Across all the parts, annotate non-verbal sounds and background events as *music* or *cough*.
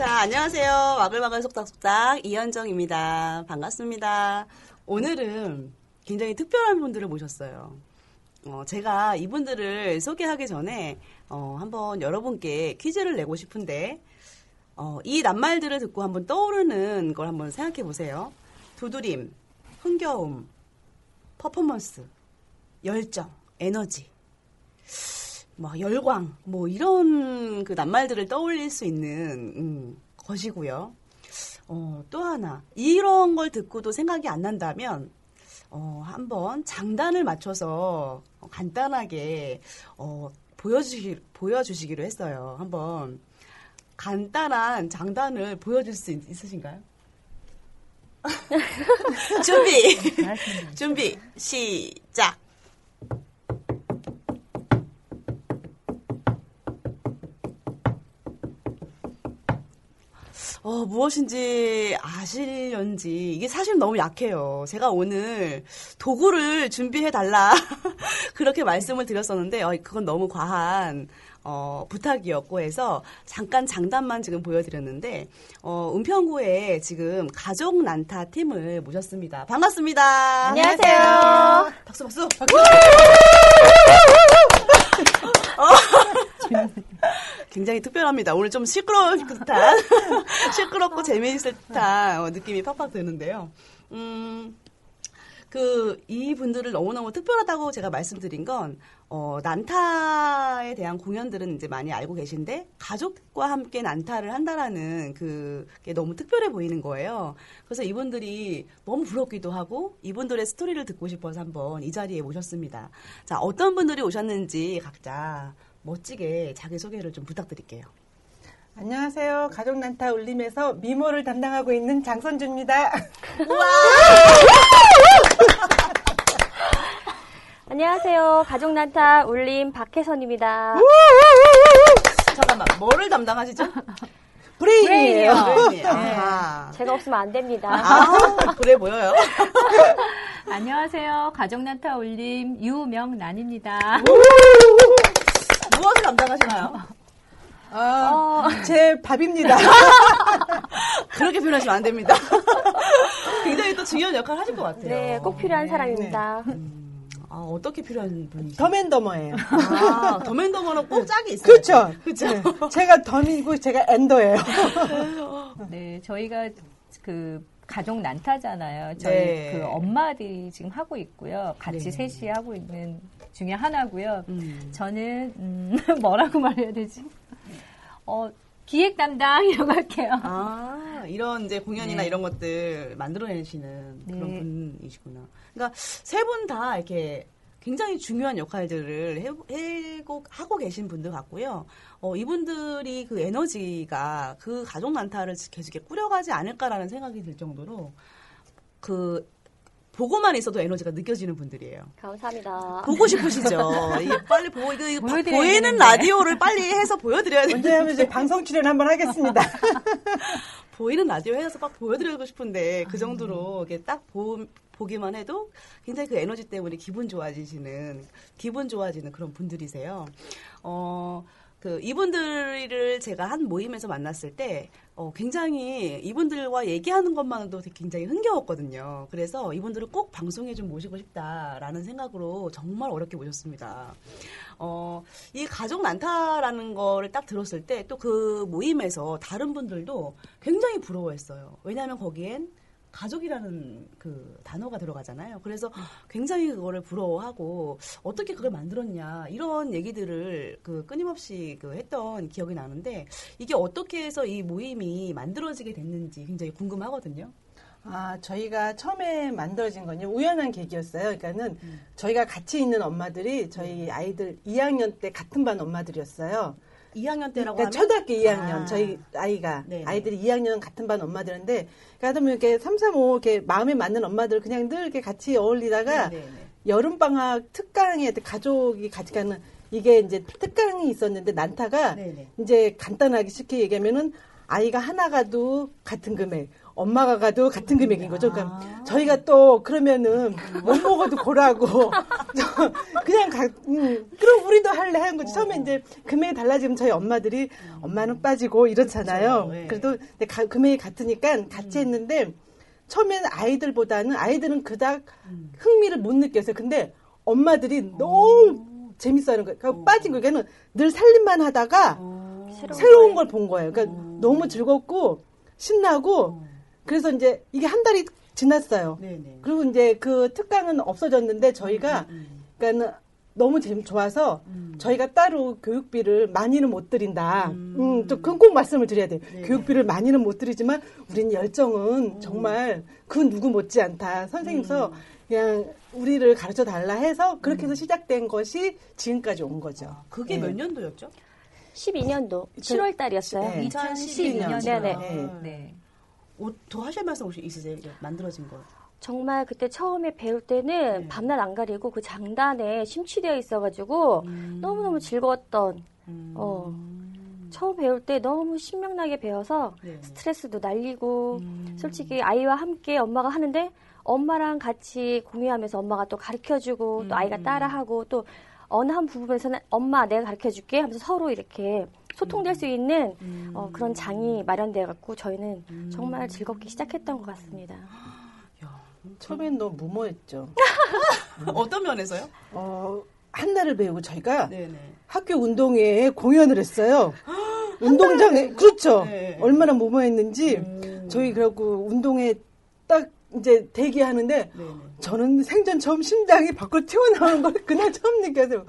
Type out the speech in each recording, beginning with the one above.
자, 안녕하세요. 와글와글 속닥속닥 이현정입니다. 반갑습니다. 오늘은 굉장히 특별한 분들을 모셨어요. 어, 제가 이분들을 소개하기 전에 어, 한번 여러분께 퀴즈를 내고 싶은데 어, 이 낱말들을 듣고 한번 떠오르는 걸 한번 생각해 보세요. 두드림, 흥겨움, 퍼포먼스, 열정, 에너지, 뭐 열광, 뭐 이런 그 낱말들을 떠올릴 수 있는 음, 것이고요. 어, 또 하나 이런 걸 듣고도 생각이 안 난다면 어, 한번 장단을 맞춰서 간단하게 어, 보여주시 보여주시기로 했어요. 한번 간단한 장단을 보여줄 수 있, 있으신가요? *laughs* 준비 준비 시작. 어, 무엇인지 아실런지 이게 사실 너무 약해요. 제가 오늘 도구를 준비해 달라 *laughs* 그렇게 말씀을 드렸었는데 어, 그건 너무 과한 어, 부탁이었고 해서 잠깐 장단만 지금 보여드렸는데 어, 은평구에 지금 가족 난타 팀을 모셨습니다. 반갑습니다. 안녕하세요. 박수 박수. 박수. *laughs* 어, *laughs* 굉장히 특별합니다. 오늘 좀 시끄러울 *laughs* 듯한, *laughs* 시끄럽고 재미있을 듯한 어, 느낌이 팍팍 드는데요. 음, 그, 이 분들을 너무너무 특별하다고 제가 말씀드린 건, 어, 난타에 대한 공연들은 이제 많이 알고 계신데, 가족과 함께 난타를 한다라는 그게 너무 특별해 보이는 거예요. 그래서 이분들이 너무 부럽기도 하고, 이분들의 스토리를 듣고 싶어서 한번 이 자리에 모셨습니다. 자, 어떤 분들이 오셨는지 각자 멋지게 자기소개를 좀 부탁드릴게요. 안녕하세요. 가족 난타 울림에서 미모를 담당하고 있는 장선주입니다. *laughs* 안녕하세요. 가족 난타 울림 박혜선입니다. 잠깐만, 뭐를 담당하시죠? 브레인이에요. 브레인이에요. 아하. 제가 없으면 안 됩니다. 아, 그래 보여요. *laughs* 안녕하세요. 가족 난타 울림 유명란입니다. 무엇을 담당하시나요? 아, 제 밥입니다. *laughs* 그렇게 표현하시면 안 됩니다. *laughs* 굉장히 또 중요한 역할을 하실 것 같아요. 네, 꼭 필요한 사람입니다. 아, 어떻게 필요한 분이시죠? 더맨더머예요. 아, 더맨더머는 꼭 짝이 있어요. 그렇죠. 그렇죠. 네. 제가 덤이고 제가 엔더예요. *laughs* 네, 저희가 그 가족 난타잖아요. 저희 네. 그 엄마들이 지금 하고 있고요. 같이 네. 셋이 하고 있는 중에 하나고요. 음. 저는 음, *laughs* 뭐라고 말해야 되지? 어, 기획 담당이라고 할게요. 아, 이런 이제 공연이나 네. 이런 것들 만들어내시는 그런 네. 분이시구나. 그러니까 세 분 다 이렇게 굉장히 중요한 역할들을 해, 해고, 하고 계신 분들 같고요. 어, 이분들이 그 에너지가 그 가족 난타를 계속 이렇게 꾸려가지 않을까라는 생각이 들 정도로 그 보고만 있어도 에너지가 느껴지는 분들이에요. 감사합니다. 보고 싶으시죠? 이게 빨리 보고 이거, 이거 보이는. 라디오를 빨리 해서 보여드려야 돼. 언제 하면 이제 방송 출연 한번 하겠습니다. *laughs* 보이는 라디오 해서 막 보여드리고 싶은데 그 정도로 이렇게 딱 보, 보기만 해도 굉장히 그 에너지 때문에 기분 좋아지시는 기분 좋아지는 그런 분들이세요. 어. 그 이분들을 제가 한 모임에서 만났을 때 어, 굉장히 이분들과 얘기하는 것만으로도 굉장히 흥겨웠거든요. 그래서 이분들을 꼭 방송에 좀 모시고 싶다라는 생각으로 정말 어렵게 모셨습니다. 어, 이 가족 난타라는 거를 딱 들었을 때 또 그 모임에서 다른 분들도 굉장히 부러워했어요. 왜냐하면 거기엔 가족이라는 그 단어가 들어가잖아요. 그래서 굉장히 그거를 부러워하고 어떻게 그걸 만들었냐 이런 얘기들을 그 끊임없이 그 했던 기억이 나는데 이게 어떻게 해서 이 모임이 만들어지게 됐는지 굉장히 궁금하거든요. 아, 저희가 처음에 만들어진 건요, 우연한 계기였어요. 그러니까는 저희가 같이 있는 엄마들이 저희 아이들 2학년 때 같은 반 엄마들이었어요. 2학년 때라고 그러니까 초등학교 2학년, 아. 저희 아이가, 네네. 아이들이 2학년 같은 반 엄마들인데, 그러다 보면 이렇게 3, 3, 5, 이렇게 마음에 맞는 엄마들 그냥 늘 이렇게 같이 어울리다가, 네네네. 여름 방학 특강에 가족이 같이 가는, 이게 이제 특강이 있었는데, 난타가 네네. 이제 간단하게 쉽게 얘기하면은 아이가 하나 가도 같은 금액, 엄마가 가도 같은 금액인 거죠. 그러니까 아. 저희가 또 그러면은 못 먹어도 고라고 *laughs* 저 그냥 가, 음, 그럼 우리도 할래 하는 거지. 처음에 이제 금액이 달라지면 저희 엄마들이 엄마는 빠지고 이렇잖아요. 그렇죠. 네. 그래도 가- 금액이 같으니까 같이 했는데 처음에는 아이들보다는 아이들은 그닥 흥미를 못 느꼈어요. 근데 엄마들이 너무 재밌어하는 거예요. 그러니까 빠진 거예요. 걔는 늘 살림만 하다가 새로운, 새로운. 걸 본 거예요. 그러니까 너무 즐겁고 신나고 그래서 이제 이게 한 달이 지났어요. 네네. 그리고 이제 그 특강은 없어졌는데 저희가 그러니까는 너무 재미 좋아서 저희가 따로 교육비를 많이는 못 드린다. 음, 또 그건 꼭 말씀을 드려야 돼요. 교육비를 많이는 못 드리지만 우린 열정은 정말 그 누구 못지 않다. 선생님서 그냥 우리를 가르쳐 달라 해서 그렇게 해서 시작된 것이 지금까지 온 거죠. 그게 네. 몇 년도였죠? 12년도 7월 달이었어요. 네. 2012년. 네네. 네. 네. 어, 더 하실 말씀 혹시 있으세요? 만들어진 거. 정말 그때 처음에 배울 때는 네. 밤낮 안 가리고 그 장단에 심취되어 있어가지고 너무너무 즐거웠던 음. 어, 처음 배울 때 너무 신명나게 배워서 네. 스트레스도 날리고 음. 솔직히 아이와 함께 엄마가 하는데 엄마랑 같이 공유하면서 엄마가 또 가르쳐주고 또 아이가 음. 따라하고 또 어느 한 부분에서는 엄마 내가 가르쳐줄게 하면서 서로 이렇게 소통될 수 있는 음. 어, 그런 장이 마련되어 갖고 저희는 정말 즐겁게 시작했던 것 같습니다. 처음엔 너무 무모했죠. *laughs* 어떤 면에서요? 어, 한 달을 배우고 저희가 네네. 학교 운동회에 공연을 했어요. 운동장에 그렇죠. 네. 얼마나 무모했는지 음. 저희 그래갖고 운동회 딱 이제 대기하는데 네네. 저는 생전 처음 심장이 밖으로 튀어나오는 걸 그날 처음 느꼈어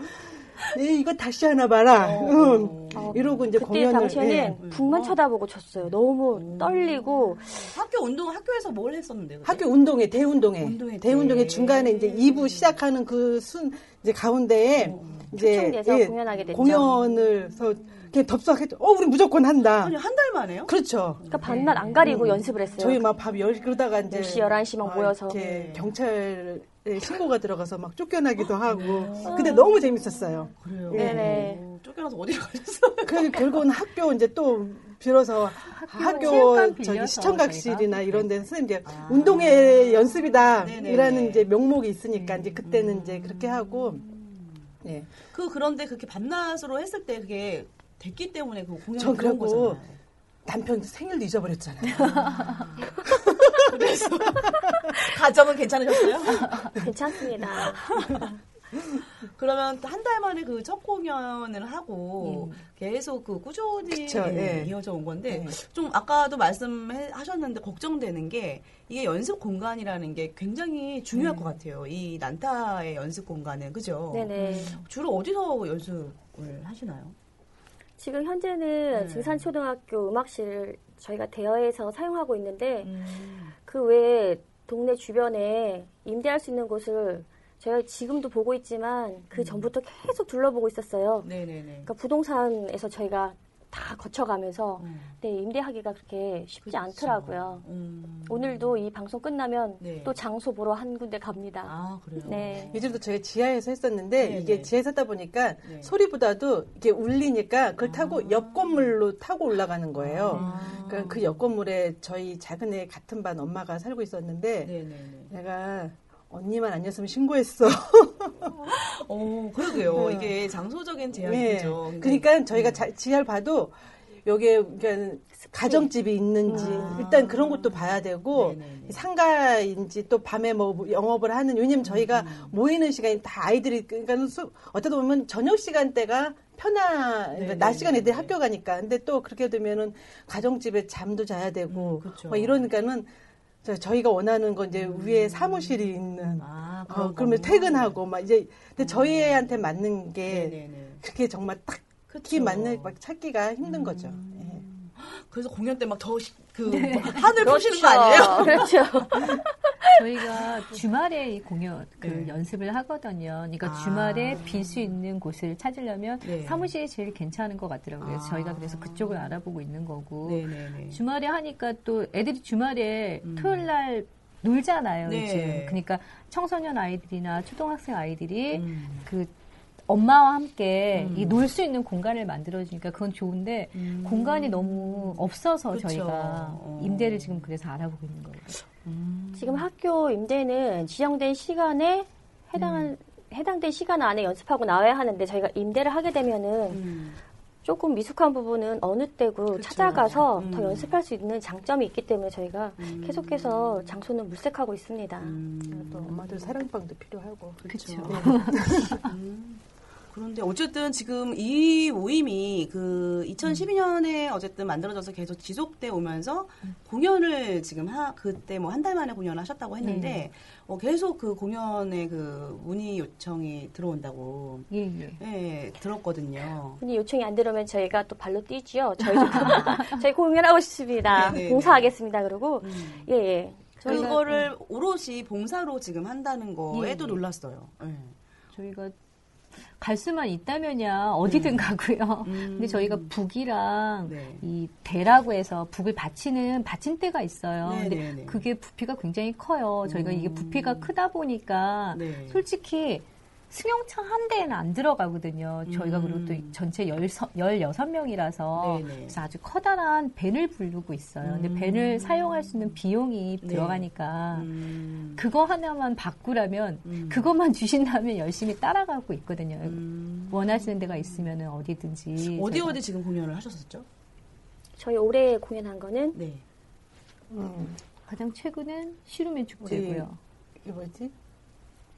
요. 네, 이거 다시 하나 봐라. 응. 어, 이러고 이제 그때 공연을 당시에는 예. 북만 쳐다보고 쳤어요. 너무 떨리고 학교 운동 학교에서 뭘 했었는데? 그때? 학교 운동회, 대운동회. 운동회 때. 대운동회 중간에 이제 2부 시작하는 그 순, 이제 가운데에 이제 초청돼서 공연하게 됐죠. 공연을 서 그냥 덥석했죠. 어, 우리 무조건 한다. 아니 한 달 만에요? 그렇죠. 그러니까 밤낮 안 가리고 연습을 했어요. 저희 막 밥 열 그러다가 이제 10시, 11시 막 아, 모여서. 이렇게 네. 경찰 에 신고가 들어가서 막 쫓겨나기도 하고. 근데 너무 재밌었어요. 그래요. 네네. 어, 쫓겨나서 어디로 가셨어요? *laughs* 그래서 결국은 학교 이제 또 빌어서 학교 빌려서 저기 시청각실이나 저희가. 이런 데서 선생님 이제 아. 운동회 연습이다 네네네. 이라는 이제 명목이 있으니까 이제 그때는 이제 그렇게 하고 예. 그 그런데 그렇게 밤낮으로 했을 때 그게 됐기 때문에 그 공연이 들어온 그래갖고 거잖아요. 남편 생일도 잊어버렸잖아요. *laughs* 가정은 괜찮으셨어요? *laughs* 괜찮습니다. *laughs* 그러면 한 달 만에 그 첫 공연을 하고 계속 그 꾸준히 음. 그쵸, 예. 이어져 온 건데 예. 좀 아까도 말씀하셨는데 걱정되는 게 이게 연습 공간이라는 게 굉장히 중요할 것 같아요. 이 난타의 연습 공간은 그죠? 네네. 주로 어디서 연습을 하시나요? 지금 현재는 네. 증산초등학교 음악실을 저희가 대여해서 사용하고 있는데 음. 그 외에 동네 주변에 임대할 수 있는 곳을 저희가 지금도 보고 있지만 그 전부터 계속 둘러보고 있었어요. 네네네. 그러니까 부동산에서 저희가 다 거쳐가면서 음. 네, 임대하기가 그렇게 쉽지 않더라고요. 음. 오늘도 이 방송 끝나면 네. 또 장소 보러 한 군데 갑니다. 아 그래요. 네. 예전도 저희가 지하에서 했었는데 네, 이게 네. 지하에서 하다 보니까 네. 소리보다도 이게 울리니까 그걸 타고 옆 건물로 타고 올라가는 거예요. 아. 그러니까 그 옆 건물에 저희 작은 애 같은 반 엄마가 살고 있었는데 네네네. 내가 언니만 아니었으면 신고했어. *laughs* 어 그러게요. 네. 이게 장소적인 네. 제약이죠. 근데- 그러니까 저희가 음. 자- 지하를 봐도 여기에 그러니까 가정집이 있는지 아. 일단 그런 것도 봐야 되고 네네네. 상가인지 또 밤에 뭐 영업을 하는 왜냐면 저희가 음. 모이는 시간이 다 아이들이 그러니까 수- 어쩌다 보면 저녁 시간대가 편하 그러니까. 낮 시간 애들이 학교 가니까 근데 또 그렇게 되면은 가정집에 잠도 자야 되고 음, 그쵸. 뭐 이러니까는 저- 저희가 원하는 건 이제 위에 사무실이 있는 아, 어, 그러면. 퇴근하고 막 이제 근데 저희 애한테 맞는 게 네네네. 그게 정말 딱 그쵸. 키 맞는 막 찾기가 힘든 거죠. 예. 그래서 공연 때 막 더그 하늘 푸시는 거 아니에요? 그렇죠. *laughs* 저희가 주말에 이 공연 그 네. 연습을 하거든요. 그러니까 아. 주말에 빌 수 있는 곳을 찾으려면 네. 사무실이 제일 괜찮은 것 같더라고요. 아. 저희가 그래서 그쪽을 알아보고 있는 거고 네네네. 주말에 하니까 또 애들이 주말에 음. 토요일 날 놀잖아요. 네. 요즘. 그러니까 청소년 아이들이나 초등학생 아이들이 음. 그 엄마와 함께 음. 이놀수 있는 공간을 만들어주니까 그건 좋은데 음. 공간이 너무 없어서 그쵸. 저희가 어. 임대를 지금 그래서 알아보고 있는 거예요. 음. 지금 학교 임대는 지정된 시간에 해당한 해당된 시간 안에 연습하고 나와야 하는데 저희가 임대를 하게 되면은 음. 조금 미숙한 부분은 어느 때고 그쵸. 찾아가서 음. 더 연습할 수 있는 장점이 있기 때문에 저희가 음. 계속해서 장소는 물색하고 있습니다. 음. 또 엄마들 사랑방도 필요하고. 그렇죠. *laughs* 음. 그런데 어쨌든 지금 이 모임이 그 2012년에 어쨌든 만들어져서 계속 지속돼 오면서 공연을 지금 하 그때 뭐 한 달 만에 공연을 하셨다고 했는데 네. 어, 계속 그 공연에 그 문의 요청이 들어온다고 예, 예. 예 들었거든요. 분이 요청이 안 들어오면 저희가 또 발로 뛰지요. 저희도 *laughs* 저희 공연하고 싶습니다. 네네네. 봉사하겠습니다. 그러고 음. 예 예. 저희가 그거를 오롯이 봉사로 지금 한다는 거에도 예. 놀랐어요. 예. 저희가 갈 수만 있다면야 어디든 가고요. 음. 근데 저희가 북이랑 네. 이 대라고 해서 북을 받치는 받침대가 있어요. 네, 근데 네, 네. 그게 부피가 굉장히 커요. 저희가 이게 음. 부피가 크다 보니까 네. 솔직히 승용차 한 대에는 안 들어가거든요. 저희가 음. 그리고 또 전체 16명이라서 네네. 그래서 아주 커다란 밴을 부르고 있어요. 근데 음. 밴을 사용할 수 있는 비용이 네. 들어가니까 음. 그거 하나만 바꾸라면 음. 그것만 주신다면 열심히 따라가고 있거든요. 음. 원하시는 데가 있으면 어디든지 어디 어디 지금 공연을 하셨었죠? 저희 올해 공연한 거는 네. 음. 가장 최근은 시루멘 축제고요. 이게 뭐지?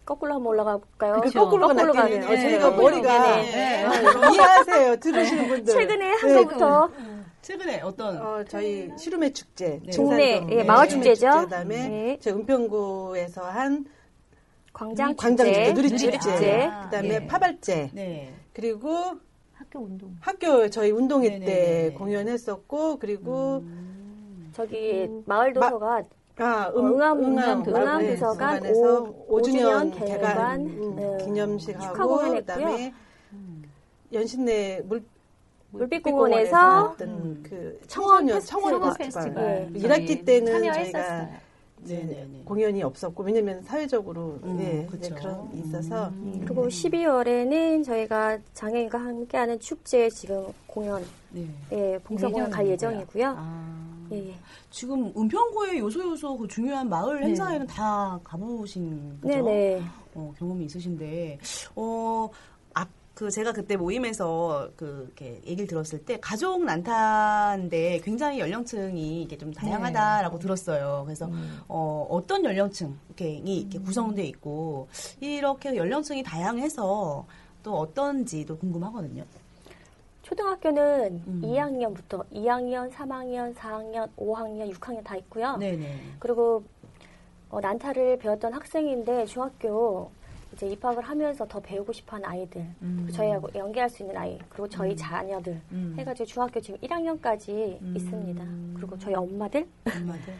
거꾸로 한번 올라가 볼까요? 그 거꾸로가 낫기는 가네요. 어, 네. 저희가 거꾸로. 머리가 네네. 어, *laughs* 이해하세요. 들으시는 분들. 최근에 한 네, 번부터 최근에 어떤 어, 저희 시루메 축제. 네. 동네. 예, 네, 마을 축제죠. 그다음에 네. 제 은평구에서 한 광장 광장 축제, 누리 축제. 축제. 그다음에 예. 파발제. 네. 그리고 학교 운동. 학교 저희 운동회 네네네네. 때 공연했었고 그리고 음. 저기 마을 도서관 아, 어, 응암, 응암, 응암 네, 도서관 도서관에서 오- 5주년 오주년 개관 개관, 음, 네, 축하 기념식하고. 그다음에 연신내 물 물빛공원에서 음. 그 청원. 청원 페스티벌. 네. 일 학기 때는. 저희가 이제 네네네. 공연이 없었고 왜냐면 사회적으로 음, 예, 그쵸. 이제 그런 게 있어서 음. 그리고 12월에는 저희가 장애인과 함께하는 축제 지금 공연 네. 예, 봉사 공연 갈 예정이고요. 예정이고요. 아. 예, 예. 지금 은평구의 요소 요소 그 중요한 마을 네. 행사에는 다 가보신 거죠? 네네. 어, 경험이 있으신데 어, 앞, 그 제가 그때 모임에서 그 이렇게 얘기를 들었을 때 가족 난타인데 굉장히 연령층이 이게 좀 다양하다라고 들었어요. 그래서 어, 어떤 연령층이 이렇게 구성돼 있고 이렇게 연령층이 다양해서 또 어떤지도 궁금하거든요. 초등학교는 음. 2학년부터 2학년, 3학년, 4학년, 5학년, 6학년 다 있고요. 네네. 그리고 어, 난타를 배웠던 학생인데 중학교 이제 입학을 하면서 더 배우고 싶어하는 아이들, 음. 저희하고 연계할 수 있는 아이, 그리고 저희 자녀들 음. 해가지고 중학교 지금 1학년까지 음. 있습니다. 그리고 저희 엄마들 엄마들.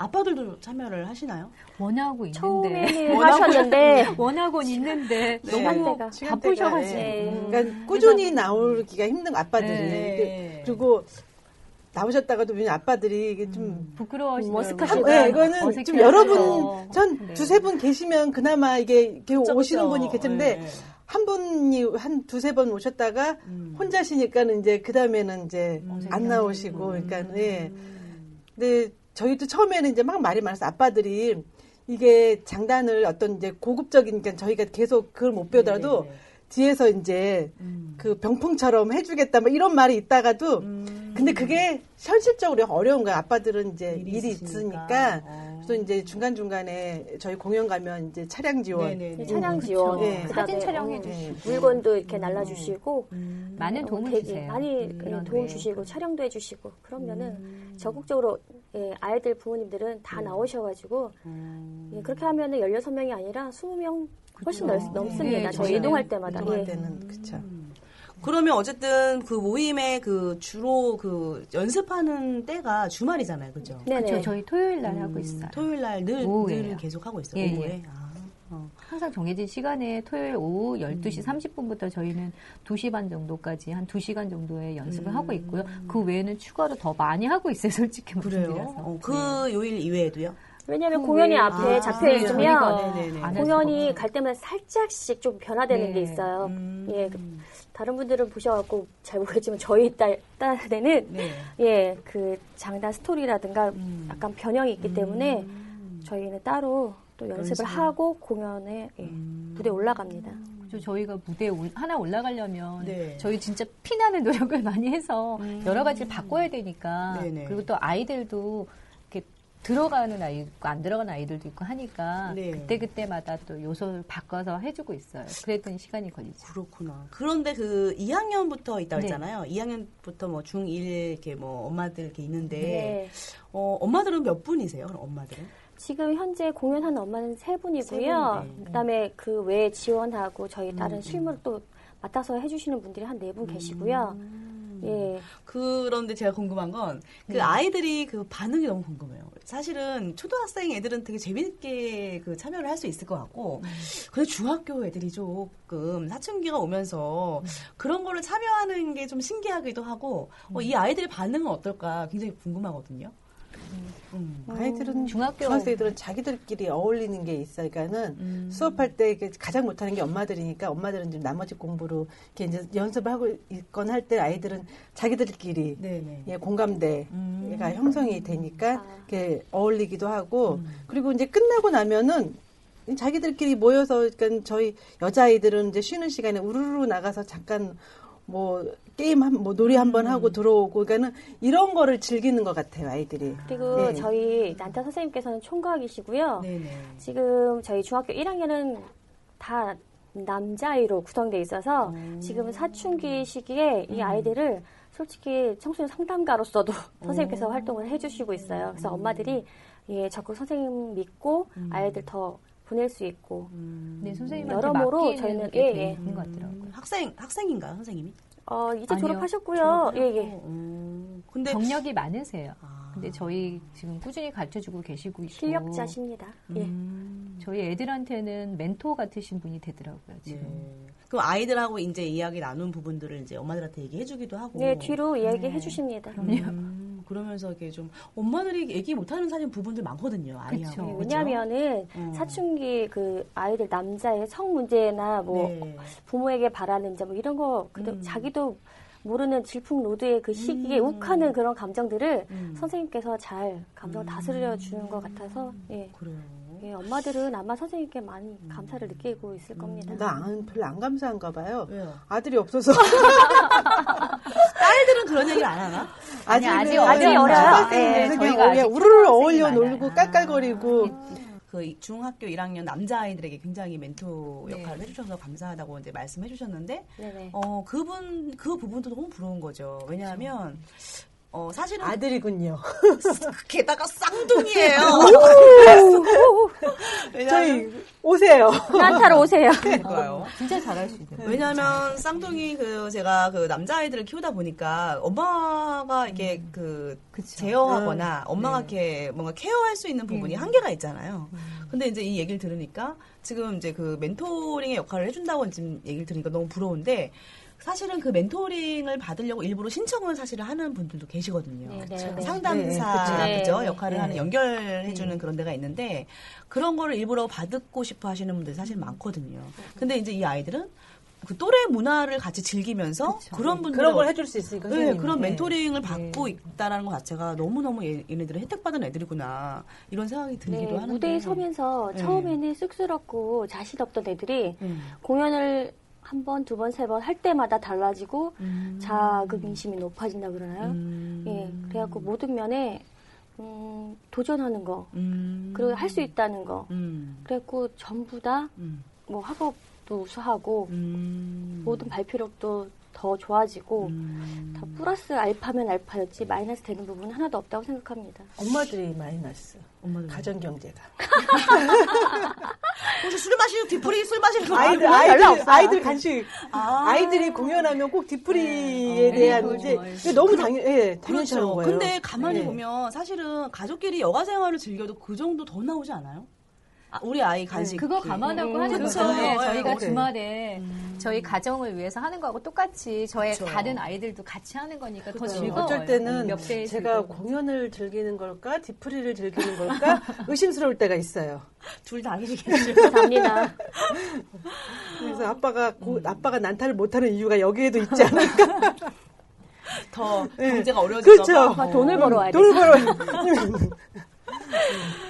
아빠들도 참여를 하시나요? 원하고 있는데 처음에는 *laughs* 하셨는데 원하고는 있는데 네. 너무 바쁘셔가지고 네. 예. 그러니까 꾸준히 나오기가 힘든 아빠들이 네. 그리고 나오셨다가도 왜냐 아빠들이 이게 좀 부끄러워하시더라고요. 머쓱하시고 네, 이거는 좀. 여러분, 전 네. 두세 분 계시면 그나마 이게 이렇게 그쵸, 오시는 그쵸. 분이 계신데, 네. 한 분이 한 두세 번 오셨다가, 음. 혼자시니까는 이제, 그 다음에는 이제 음. 안 나오시고, 음. 그러니까, 예. 근데 저희도 처음에는 이제 막 말이 많아서 아빠들이 이게 장단을 어떤 이제 고급적인, 그러니까 저희가 계속 그걸 못 배우더라도, 네네네. 뒤에서 이제 음. 그 병풍처럼 해주겠다, 뭐 이런 말이 있다가도, 음. 근데 그게 현실적으로 어려운 거야. 아빠들은 이제 일이 일이. 있으니까. 어. 그래서 이제 중간 중간에 저희 공연 가면 이제 차량 지원. 네네네. 차량 음, 지원. 예. 그다음에 사진 촬영해 어, 주시고 물건도 이렇게 날라주시고 음. 많은 어, 도움을 되게 주세요. 많이 예, 도움. 주시고 촬영도 해주시고 그러면은 음. 적극적으로 예, 아이들 부모님들은 다 나오셔가지고 음. 예, 그렇게 하면은 16명이 아니라 20명 훨씬 그렇죠. 넘, 넘습니다. 네, 저희 이동할 때마다. 이동할 예. 때는 그쵸. 그러면 어쨌든 그 모임의 그 주로 그 연습하는 때가 주말이잖아요, 그죠? 네네. 그렇죠. 저희 토요일 날 음, 하고 있어요. 토요일 날 늘, 계속 하고 있어요. 예, 오후에. 예. 아, 어. 항상 정해진 시간에 토요일 오후 12시 30분부터 저희는 2시 반 정도까지 한 2시간 정도의 연습을 음. 하고 있고요. 그 외에는 추가로 더 많이 하고 있어요, 솔직히 그래요? 말씀드려서. 어, 그 요일 이외에도요? 왜냐하면 그 공연이 앞에 아, 잡혀 있으면 공연이. 갈 때마다 살짝씩 좀 변화되는 네. 게 있어요. 음. 예, 그 다른 분들은 보셔갖고 잘 모르겠지만 저희 딸, 딸에는 네. 예, 그 장단 스토리라든가 음. 약간 변형이 있기 때문에 음. 저희는 따로 또 연습을. 하고 공연에 예, 음. 무대에 올라갑니다. 그래서 저희가 무대에 올- 하나 올라가려면 네. 저희 진짜 피나는 노력을 많이 해서 여러 가지를 바꿔야 되니까 음. 네네. 그리고 또 아이들도 들어가는 아이 있고 안 들어가는 아이들도 있고 하니까 네. 그때 그때마다 또 요소를 바꿔서 해주고 있어요. 그랬더니 시간이 걸리죠. 그렇구나. 그런데 그 2학년부터 있다고 네. 했잖아요. 2학년부터 뭐 중1 이렇게 뭐 엄마들 이렇게 있는데 네. 어, 엄마들은 몇 분이세요? 그럼 엄마들은? 지금 현재 공연하는 엄마는 세 분이고요. 세 분, 네. 그다음에 그 외에 지원하고 저희 다른 음, 실무를 또 맡아서 해주시는 분들이 한 네 분 계시고요. 음. 예. 그런데 제가 궁금한 건그 네. 아이들이 그 반응이 너무 궁금해요. 사실은 초등학생 애들은 되게 재밌게 그 참여를 할 수 있을 것 같고, 근데 중학교 애들이 조금 사춘기가 오면서 그런 거를 참여하는 게 좀 신기하기도 하고, 어, 이 아이들의 반응은 어떨까 굉장히 궁금하거든요. 음. 아이들은 중학교- 중학생들은 자기들끼리 어울리는 게 있어. 그러니까는 음. 수업할 때 가장 못하는 게 엄마들이니까 엄마들은 좀 나머지 공부로 이렇게 이제 연습을 하고 있거나 할때 아이들은 자기들끼리 네네. 예, 공감대가 음. 형성이 되니까 아. 이렇게 어울리기도 하고 음. 그리고 이제 끝나고 나면은 자기들끼리 모여서 그러니까 저희 여자아이들은 이제 쉬는 시간에 우르르 나가서 잠깐 뭐 게임 한 뭐 놀이 한번 음. 하고 들어오고 그러니까는 이런 거를 즐기는 것 같아요 아이들이. 그리고 네. 저희 난타 선생님께서는 총각이시고요. 네네. 지금 저희 중학교 1학년은 다 남자아이로 구성돼 있어서 지금은 사춘기 시기에 이 아이들을 솔직히 청소년 상담가로서도 선생님께서 활동을 해주시고 있어요. 그래서 엄마들이 예, 적극 선생님 믿고 아이들 더 보낼 수 있고 네, 선생님한테 여러모로 저희는- 게 예, 되는 예. 것 같더라고요. 학생, 학생인가요, 선생님이? 어, 이제 아니요. 졸업하셨고요. 예, 예. 음, 근데 경력이 많으세요. 아. 근데 저희 지금 꾸준히 가르쳐 주고 계시고 있고 실력자십니다. 예. 음. 저희 애들한테는 멘토 같으신 분이 되더라고요. 지금. 네. 그럼 아이들하고 이제 이야기 나눈 부분들을 이제 엄마들한테 얘기해 주기도 하고. 네, 뒤로 이야기해 주십니다. 음, 그러면서 이게 좀 엄마들이 얘기 못하는 사실 부분들 많거든요. 아이하고. 왜냐하면은 음. 사춘기 그 아이들 남자의 성 문제나 뭐 네. 부모에게 바라는 점 뭐 이런 거 근데 음. 자기도 모르는 질풍노도의 그 시기에 음. 욱하는 그런 감정들을 음. 선생님께서 잘 감정 다스려 주는 것 같아서 예. 그래요. 예, 엄마들은 아마 선생님께 많이 감사를 느끼고 있을 겁니다. 나 안, 별로 안 감사한가 봐요. 왜요? 아들이 없어서. *laughs* 딸들은 그런 얘기를 안 하나? 아니, 아직 아직 어려요. 네, 저희가 우르르 어울려 많아요. 놀고 깔깔거리고. 그 중학교 1학년 남자 아이들에게 굉장히 멘토 네. 역할을 해주셔서 감사하다고 이제 말씀해 주셨는데, 네 네. 어, 그분, 그 부분도 너무 부러운 거죠. 왜냐하면, 어, 사실은 아들이군요. 게다가 쌍둥이에요. *laughs* 왜냐하면, 저희 오세요. 난타로 오세요. 그러니까요. 진짜 잘할 수 있는. 왜냐하면 쌍둥이 그 제가 그 남자아이들을 키우다 보니까 엄마가 이렇게 그 제어하거나 엄마가 이렇게 뭔가 케어할 수 있는 부분이 한계가 있잖아요. 근데 이제 이 얘기를 들으니까 지금 이제 그 멘토링의 역할을 해준다고 지금 얘기를 들으니까 너무 부러운데 사실은 그 멘토링을 받으려고 일부러 신청을 사실 하는 분들도 계시거든요. 네, 네, 네. 상담사 네, 그죠 네, 역할을 네. 하는 연결해주는 그런 데가 있는데 그런 거를 일부러 받고 싶어 하시는 분들이 사실 많거든요. 근데 이제 이 아이들은 그 또래 문화를 같이 즐기면서 그런 분들 그런 걸 해줄 수 있으니까. 네. 그런 네. 멘토링을 받고 있다라는 것 자체가 너무 너무 얘, 얘네들은 혜택 받은 애들이구나 이런 생각이 들기도 네, 하는데 무대에 서면서 네. 처음에는 쑥스럽고 자신 없던 애들이 음. 공연을 한 번, 두 번, 세 번 할 때마다 달라지고 음. 자극 인심이 높아진다 그러나요? 음. 예, 그래갖고 모든 면에 음, 도전하는 거, 음. 그리고 할 수 있다는 거, 음. 그래갖고 전부 다 음. 뭐 학업도 우수하고 음. 모든 발표력도 더 좋아지고 음. 더 플러스 알파면 알파였지 마이너스 되는 부분은 하나도 없다고 생각합니다. 엄마들이 마이너스. 엄마들. 가정 경제가. *laughs* 혹시 술 마시는 뒤풀이 술 마시는 거 아이들 아이들 없어요? 아이들 간식 아. 아이들이 공연하면 꼭 디프리에 네. 대한 그걸 이제. 이게 너무 당연 예 당연시 하는 그렇죠. 거예요. 근데 가만히 네. 보면 사실은 가족끼리 여가 생활을 즐겨도 그 정도 더 나오지 않아요? 아, 우리 아이 간식. 그거 감안하고 음, 하는 그렇죠. 네, 네, 저희가 그래. 주말에 저희 가정을 위해서 하는 거하고 똑같이 저의 그렇죠. 다른 아이들도 같이 하는 거니까 더 그렇죠. 즐거워요. 어쩔 때는 몇 배의 제가. 공연을 즐기는 걸까 디프리를 즐기는 걸까 *laughs* 의심스러울 때가 있어요. 둘다 아니시겠죠. 감사합니다. 그래서 아빠가 고- 아빠가 난타를 못하는 이유가 여기에도 있지 않을까? 더 네. 경제가 어려워질까 그렇죠. 봐. 아, 돈을 벌어와야 돈을 돼. 벌어.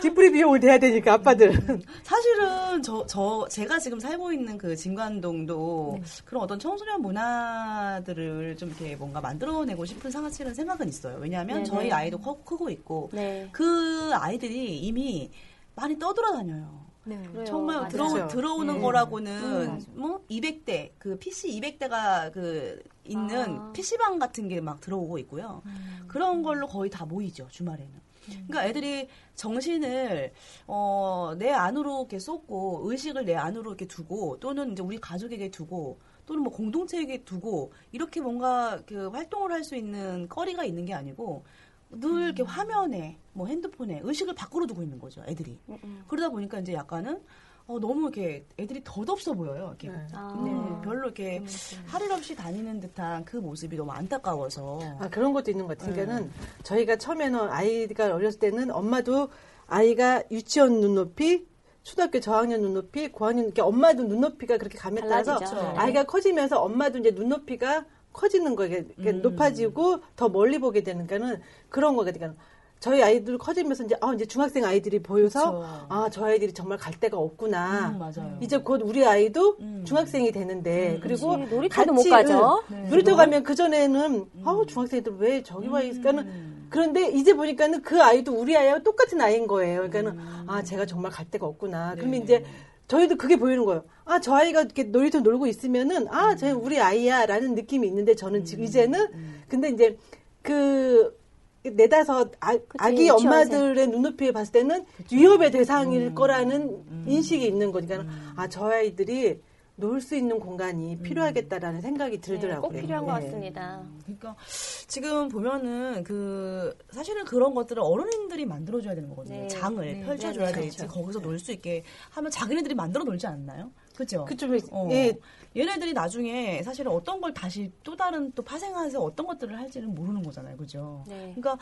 디프리 비용을 대야 되니까 아빠들은. 사실은 저, 저, 제가 지금 살고 있는 그 진관동도 네. 그런 어떤 청소년 문화들을 좀 이렇게 뭔가 만들어내고 싶은 사실은 생각은 있어요. 왜냐하면 네네. 저희 아이도 커, 크고 있고 네. 그 아이들이 이미 많이 떠돌아다녀요. 네. 정말. 들어, 그렇죠. 들어오는 네. 거라고는 음. 뭐 200대 그 PC 200대가 그 있는 아. PC방 같은 게 막 들어오고 있고요. 그런 걸로 거의 다 모이죠 주말에는. 그러니까 애들이 정신을 어, 내 안으로 이렇게 쏟고 의식을 내 안으로 이렇게 두고 또는 이제 우리 가족에게 두고 또는 뭐 공동체에게 두고 이렇게 뭔가 그 활동을 할 수 있는 거리가 있는 게 아니고 늘 이렇게 화면에 뭐 핸드폰에 의식을 밖으로 두고 있는 거죠 애들이. 음, 음. 그러다 보니까 이제 약간은 어, 너무 이렇게 애들이 덧없어 보여요. 이렇게. 네. 아. 네, 별로 이렇게 할일 없이 다니는 듯한 그 모습이 너무 안타까워서. 아, 그런 것도 있는 것 같아요. 네. 그러니까는 저희가 처음에는 아이가 어렸을 때는 엄마도 아이가 유치원 눈높이, 초등학교 저학년 눈높이, 고학년 이렇게 엄마도 눈높이가 그렇게 감에 따라서 달라지죠. 네. 아이가 커지면서 엄마도 이제 눈높이가 커지는 거예요. 음. 높아지고 더 멀리 보게 되니까는 그런 거가 그러니까 저희 아이들 커지면서 이제 아 이제 중학생 아이들이 보여서. 아 저 아이들이 정말 갈 데가 없구나. 음. 이제 곧 우리 아이도 음. 중학생이 되는데 음, 그리고. 놀이터도 못 가죠. 응, 네. 놀이터 가면 그 전에는 아우 중학생들 왜 저기 와 있을까는 음. 그런데 이제 보니까는 그 아이도 우리 아이하고 똑같은 아이인 거예요. 그러니까는 음. 아 제가 정말 갈 데가 없구나. 그러면 네. 이제 저희도 그게 보이는 거예요. 아 저 아이가 이렇게 놀이터 놀고 있으면은 아저 우리 아이야 라는 느낌이 있는데 저는 지금 이제는 근데 이제 그 네다섯 아, 유치원생. 엄마들의 눈높이에 봤을 때는 위협의 대상일 거라는 인식이 있는 거니까 아저 아이들이 놀 수 있는 공간이 필요하겠다라는 생각이 네, 들더라고요. 꼭 필요한 것 네. 같습니다. 그러니까 지금 보면은 그 사실은 그런 것들을 어른들이 만들어줘야 되는 거거든요. 네. 장을 네. 펼쳐줘야 네, 네. 될지 거기서 놀 수 있게 하면 자기네들이 만들어 놀지 않나요? 그죠? 그좀 어. 예, 얘네들이 나중에 사실은 어떤 걸 다시 또 다른 또 파생해서 어떤 것들을 할지는 모르는 거잖아요. 그죠? 네. 그러니까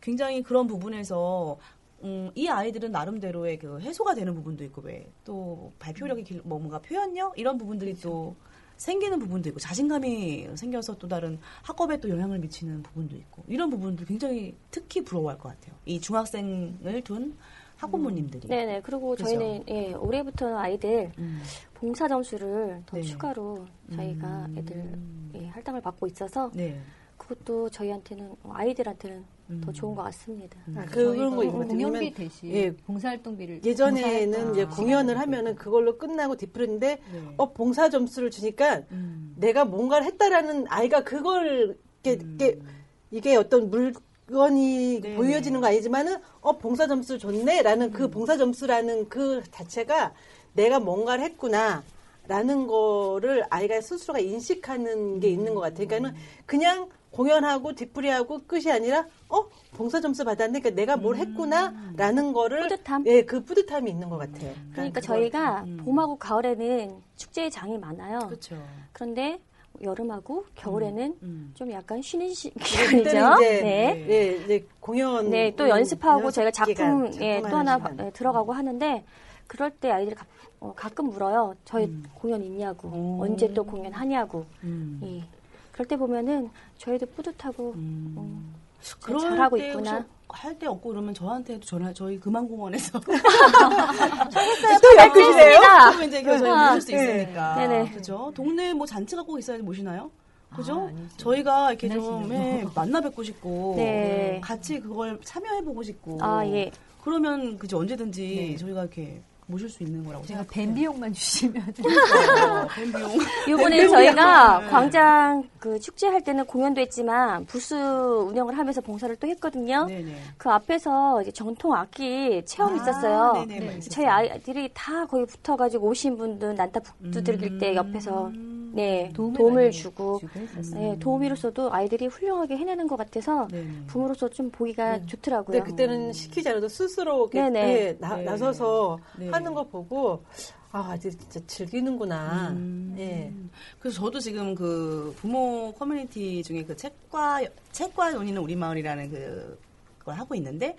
굉장히 그런 부분에서 음, 이 아이들은 나름대로의 그 해소가 되는 부분도 있고 왜 또 발표력이 길- 뭐 뭔가 표현력 이런 부분들이 또 생기는 부분도 있고 자신감이 생겨서 또 다른 학업에 또 영향을 미치는 부분도 있고 이런 부분들 굉장히 특히 부러워할 것 같아요. 이 중학생을 둔 학부모님들이. 네네. 그리고 그죠? 저희는 예, 올해부터는 아이들 음. 봉사 점수를 더 네. 추가로 저희가 음. 애들 예, 할당을 받고 있어서 네. 그것도 저희한테는 아이들한테는 더 음. 좋은 것 같습니다. 아, 그런 거 있거든요. 공연비 대신 예, 봉사활동비를 예전에는 이제 공연을 좀 하면은 그걸로 끝나고 디프리인데 네. 어 봉사 점수를 주니까 음. 내가 뭔가를 했다라는 아이가 그걸 이렇게, 음. 이게 어떤 물 건이 네네. 보여지는 거 아니지만은 어 봉사 점수 좋네라는 음. 그 봉사 점수라는 그 자체가 내가 뭔가를 했구나 라는 거를 아이가 스스로가 인식하는 게 있는 것 같아요. 그러니까는 그냥 공연하고 디프리하고 끝이 아니라 어 봉사 점수 받았네, 그러니까 내가 뭘 했구나라는 거를 뿌듯함? 예, 그 뿌듯함이 있는 것 같아요. 그러니까 그걸- 저희가 음. 봄하고 가을에는 축제의 장이 많아요. 그렇죠. 그런데 여름하고 겨울에는 음. 좀 약간 쉬는 시, *laughs* 기간이죠. 이제 네. 예, 이제 공연 네, 또 음, 연습하고 연습 저희가 작품 예, 또 하나. 예, 들어가고 하는데 그럴 때 아이들이 가, 끔 물어요. 저희 음. 공연 있냐고, 오. 언제 또 공연 하냐고. 음. 예. 그럴 때 보면은 저희도 뿌듯하고 음. 음, 그럴 잘하고 때 있구나. 할때 없고 그러면 저한테도 전화 저희 금암공원에서 *laughs* 또 엮으시네요. 그러면 이제 저희 모실 수 있으니까. 네네. 그죠? 동네 뭐 잔치 갖고 있어야 모시나요? 그죠? 아. 저희가 이렇게 좀 예, 만나 뵙고 싶고 네. 같이 그걸 참여해 보고 싶고 아 예. 그러면 그죠 언제든지 네. 저희가 이렇게 모실 수 있는 거라고 제가 생각해요. 밴 비용만 *laughs* 주시면 어, 밴 비용. 이번에 저희가 광장 그 축제 할 때는 공연도 했지만 부스 운영을 하면서 봉사를 또 했거든요. 네네. 그 앞에서 이제 전통 악기 체험 이 아, 있었어요. 네네, 네. 저희 아이들이 다 거기 붙어가지고 오신 분들 난타 북두들길 때 옆에서 네 도움을, 도움을, 주고. 네, 도우미로서도 아이들이 훌륭하게 해내는 것 같아서 네네. 부모로서 좀 보기가 좋더라고요. 근데 그때는 시키지 않아도 스스로. 예, 나, 네. 나서서 네. 하는 거 보고 아, 아직 진짜 즐기는구나. 음. 예. 그래서 저도 지금 그 부모 커뮤니티 중에 그 책과 책과 논의는 우리 마을이라는 그 그걸 하고 있는데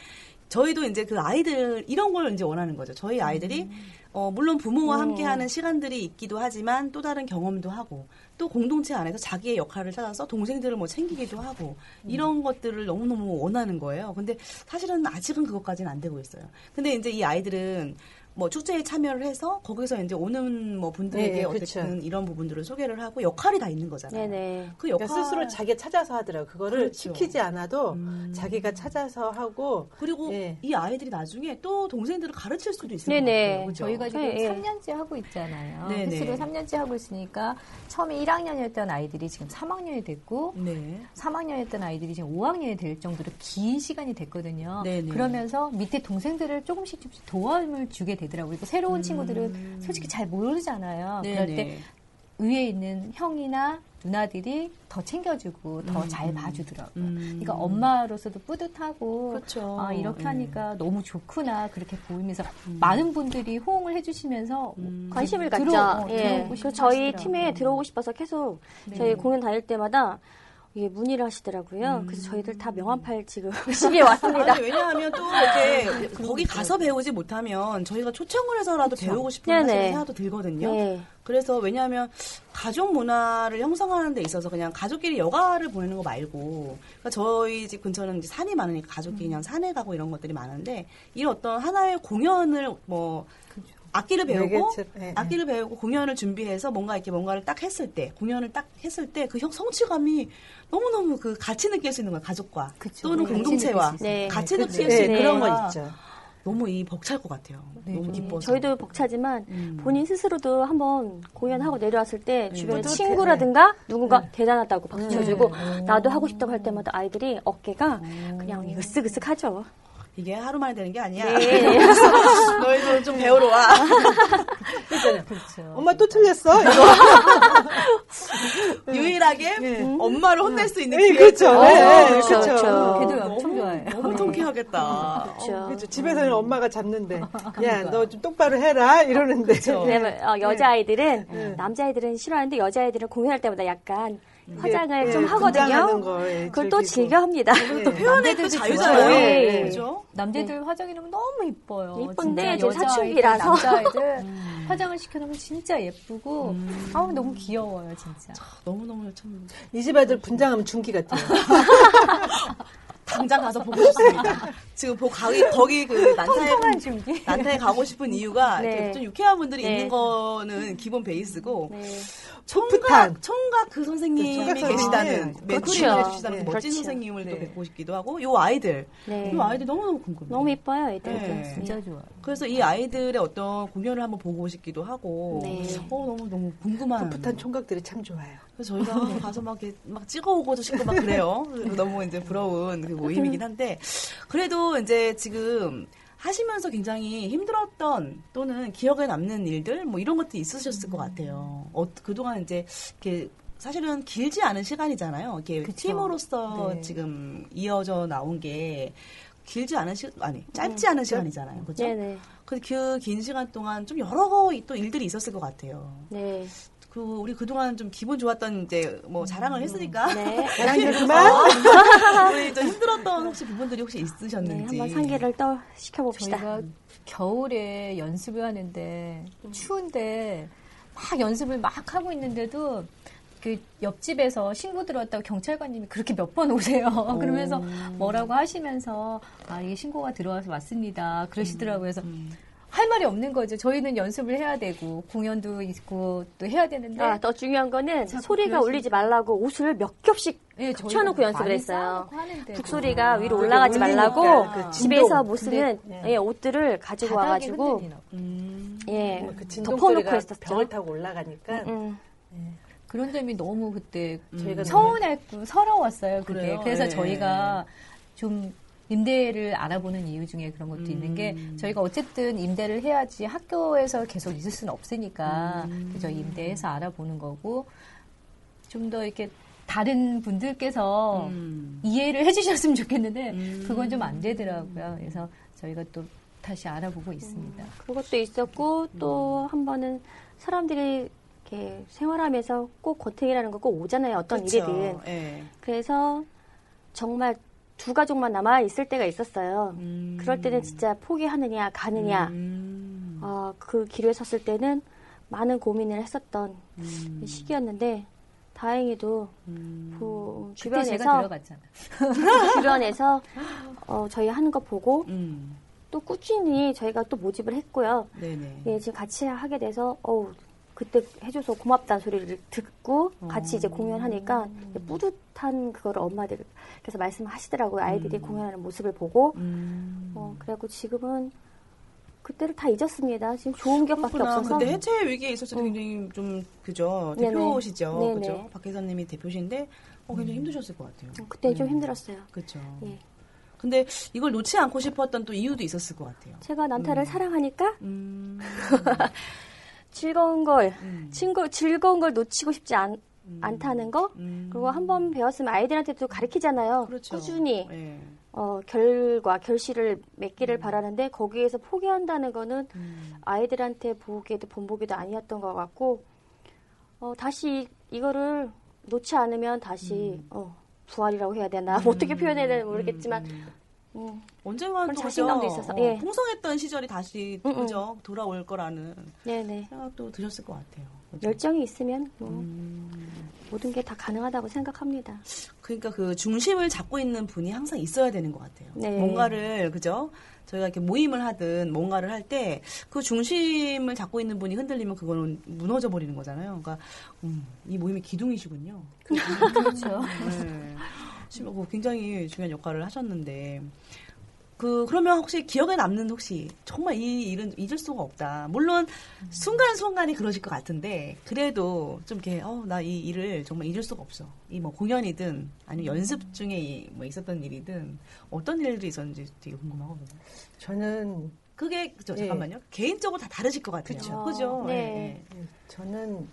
저희도 이제 그 아이들 이런 걸 이제 원하는 거죠. 저희 아이들이 어 물론 부모와 함께 하는 시간들이 있기도 하지만 또 다른 경험도 하고 또 공동체 안에서 자기의 역할을 찾아서 동생들을 뭐 챙기기도 하고 이런 것들을 너무너무 원하는 거예요. 근데 사실은 아직은 그것까지는 안 되고 있어요. 근데 이제 이 아이들은 뭐 축제에 참여를 해서 거기서 이제 오는 뭐 분들에게 네, 어쨌든 그쵸. 이런 부분들을 소개를 하고 역할이 다 있는 거잖아요. 네네. 그 역할 그러니까 스스로 자기가 찾아서 하더라고요. 그거를 그렇죠. 시키지 않아도 음. 자기가 찾아서 하고 그리고 예. 이 아이들이 나중에 또 동생들을 가르칠 수도 있을 네네. 것 같아요. 그죠? 저희가 지금 네, 3년째 하고 있잖아요. 네네. 횟수로 3년째 하고 있으니까 처음에 1학년이었던 아이들이 지금 3학년이 됐고 네. 3학년이었던 아이들이 지금 5학년이 될 정도로 긴 시간이 됐거든요. 네네. 그러면서 밑에 동생들을 조금씩 조금씩 도움을 주게 되더라고요. 그리고 새로운 친구들은 솔직히 잘 모르잖아요. 그럴 때 음. 네네. 위에 있는 형이나 누나들이 더 챙겨주고 더잘 봐주더라고요. 음. 그러니까 엄마로서도 뿌듯하고 그렇죠. 아, 이렇게 네. 하니까 너무 좋구나 그렇게 보이면서 많은 분들이 호응을 해주시면서 관심을 들어- 갖자. 어, 예. 그래서 저희. 팀에 들어오고 싶어서 계속 저희 공연 다닐 때마다 예, 문의를 하시더라고요. 그래서 저희들 다 명함팔 지금 *laughs* 시기에 왔습니다. 아니, 왜냐하면 또 이렇게 *laughs* 거기 가서 배우지 못하면 저희가 초청을 해서라도 배우고 싶은 생각도 들거든요. 네. 그래서 왜냐하면 가족 문화를 형성하는 데 있어서 그냥 가족끼리 여가를 보내는 거 말고 그러니까 저희 집 근처는 이제 산이 많으니까 가족끼리 그냥 산에 가고 이런 것들이 많은데 이런 어떤 하나의 공연을 뭐 악기를 배우고 예. 악기를 배우고 공연을 준비해서 뭔가 이렇게 뭔가를 딱 했을 때 공연을 딱 했을 때 그 성취감이 너무 너무 그 같이 느낄 수 있는 거예요 가족과 그쵸. 또는 네, 공동체와 있어요. 같이 네, 느낄 네, 수 있는 그런 거가 거 있죠. 너무 이 벅찰 것 같아요 너무 기뻐서 저희도 벅차지만 음. 본인 스스로도 한번 공연하고 내려왔을 때 주변에 뿌듯해. 친구라든가 누군가 대단하다고 박수 쳐주고 나도 하고 싶다고 할 때마다 아이들이 어깨가 그냥 이거 으쓱으쓱하죠. 이게 하루 만에 되는 게 아니야 네. *laughs* 너희도 좀 배우러 와 그렇잖아요. 그렇죠. 엄마 또 틀렸어? 이거. *laughs* 유일하게 엄마를 혼낼 수 있는 네, 기회 그렇죠. 네, 네, 그렇죠, 그렇죠. 그렇죠. 걔들 엄청 좋아해요. 너무 통쾌하겠다 그렇죠. 그렇죠. 집에서는 엄마가 잡는데, 야, 너 좀 똑바로 해라 이러는데. 왜냐면 어, 여자아이들은 남자아이들은 싫어하는데 여자아이들은 공연할 때마다 약간 화장을 예, 좀 하거든요. 그걸 또. 즐겨 합니다. 네. 표현의 또 남자들도 자유잖아요 좋아해요. 네. 그죠? 남자들 화장이라면 너무 이뻐요. 이쁜데 여자아이들, 사춘기라서. 남자아이들 *laughs* 화장을 시켜놓으면 진짜 예쁘고 아우 너무 귀여워요 진짜. 너무 너무 참 이 집 아들 분장하면 중기 같아요. *laughs* 당장 가서 보고 싶습니다 *laughs* 지금 보 거기 거기 그 난타에. 난타에 가고 싶은 이유가 네. 이렇게 좀 유쾌한 분들이 네. 있는 거는 기본 베이스고 네. 총각 풋풋한. 총각 그 선생님이 선생님. 계시다는 그렇죠. 매출을 해주시다는 그 네. 멋진 그렇죠. 선생님을 또 네. 뵙고 싶기도 하고 요 아이들 네. 요 아이들 너무너무 궁금해요 너무 이뻐요, 애들. 네. 진짜 좋아요. 그래서 이 아이들의 어떤 공연을 한번 보고 싶기도 하고 네. 어 너무 너무 궁금한 풋풋한 총각들이 참 좋아요. 그래서 저희가 *laughs* 가서 막 이렇게 막 찍어오고도 싶고 막 그래요. 너무 이제 부러운 그 모임이긴 한데 그래도 이제 지금 하시면서 굉장히 힘들었던 또는 기억에 남는 일들 뭐 이런 것들이 있으셨을 것 같아요. 어, 그동안 이제 이렇게 사실은 길지 않은 시간이잖아요. 이렇게 그쵸. 팀으로서 네. 지금 이어져 나온 게 길지 않은 시 아니 짧지 않은 시간이잖아요. 그렇죠? 네네. 그긴 시간 동안 좀 여러 또 일들이 있었을 것 같아요. 네. 그 우리 그동안 좀 기분 좋았던 이제 뭐 자랑을 했으니까 네. *laughs* 자랑들 그만. *laughs* 우리 좀 힘들었던 혹시 부분들이 혹시 네, 있으셨는지 한번 상기를 떠 시켜봅시다. 저희가 겨울에 연습을 하는데 추운데 막 연습을 막 하고 있는데도 그 옆집에서 신고 들어왔다고 경찰관님이 그렇게 몇 번 오세요. *laughs* 그러면서 뭐라고 하시면서 아 이게 신고가 들어와서 왔습니다. 그러시더라고요. 그래서 할 할 말이 없는 거죠. 저희는 연습을 해야 되고 공연도 있고 또 해야 되는데 아, 더 중요한 거는 소리가 울리지 말라고 옷을 몇 겹씩 예, 저희가 붙여놓고 연습을 했어요. 북소리가 위로 그게 올라가지 말라고 그. 집에서 못 쓰는 근데, 예, 옷들을 가지고 와가지고 봐. 음. 예, 그 덮어놓고 소리가 했었죠. 벽을 타고 올라가니까 음. 그런 점이 너무 그때 저희가 서운했고 서러웠어요. 그게 그래요? 그래서 네. 저희가 좀 임대를 알아보는 이유 중에 그런 것도 있는 게 저희가 어쨌든 임대를 해야지 학교에서 계속 있을 수는 없으니까 그래서 임대해서 알아보는 거고 좀 더 이렇게 다른 분들께서 음. 이해를 해주셨으면 좋겠는데 그건 좀 안 되더라고요. 그래서 저희가 또 다시 알아보고 있습니다. 그것도 있었고 또 한 번은 사람들이 이렇게 생활하면서 꼭 고탱이라는 거 꼭 오잖아요. 어떤 그쵸. 일이든. 예. 그래서 정말 두 가족만 남아 있을 때가 있었어요. 음. 그럴 때는 진짜 포기하느냐 가느냐. 음. 어, 그 길에 섰을 때는 많은 고민을 했었던 음. 시기였는데 다행히도 음. 그 주변에서. *laughs* 주변에서 어, 저희 하는 거 보고 음. 또 꾸준히 저희가 또 모집을 했고요. 네네. 예, 지금 같이 하게 돼서 어우 그때 해줘서 고맙다는 소리를 듣고 같이 이제 공연하니까 뿌듯한 그거를 엄마들 그래서 말씀하시더라고요. 아이들이 공연하는 모습을 보고 음. 어, 그래갖고 지금은 그때를 다 잊었습니다. 지금 좋은 기억밖에. 없어서. 근데 해체 위기에 있어서 굉장히 좀 그죠. 대표시죠, 네네. 그죠? 박 회사님이 대표신데 어, 굉장히 힘드셨을 것 같아요. 그때 좀 음. 힘들었어요. 그렇죠. 예. 근데 이걸 놓지 않고 싶었던 또 이유도 있었을 것 같아요. 제가 난타를 사랑하니까 음. *laughs* 즐거운 걸, 음. 친구, 즐거운 걸 놓치고 싶지 않, 음. 않다는 거. 음. 그리고 한 번 배웠으면 아이들한테도 가르치잖아요. 그렇죠. 꾸준히 예. 어, 결과, 결실을 맺기를 바라는데 거기에서 포기한다는 거는 음. 아이들한테 보기에도 본보기도 아니었던 것 같고 어, 다시 이거를 놓지 않으면 다시 음. 어, 부활이라고 해야 되나 어떻게 표현해야 되나 모르겠지만 음, 언젠간 그런 또 자신감도 그죠? 있어서, 어, 예. 풍성했던 시절이 다시 음, 음. 그죠 돌아올 거라는 네네 생각도 드셨을 것 같아요. 그죠? 열정이 있으면 뭐 음. 모든 게 다 가능하다고 생각합니다. 그러니까 그 중심을 잡고 있는 분이 항상 있어야 되는 것 같아요. 네. 뭔가를 그죠? 저희가 이렇게 모임을 하든 뭔가를 할 때 그 중심을 잡고 있는 분이 흔들리면 그거는 무너져 버리는 거잖아요. 그러니까 음, 이 모임의 기둥이시군요. 그렇죠. 네. 심- 어, 굉장히 중요한 역할을 하셨는데 그 그러면 혹시 기억에 남는 혹시 정말 이 일은 잊을 수가 없다. 물론 순간 순간이 그러실 것 같은데 그래도 좀 이렇게 어 나 이 일을 정말 잊을 수가 없어. 이 뭐 공연이든 아니면 연습 중에 이뭐 있었던 일이든 어떤 일들이 있었는지 되게 궁금하거든요. 저는 그게 그죠 예. 잠깐만요. 개인적으로 다 다르실 것 같아요. 그쵸. 그죠? 네. 예, 예, 저는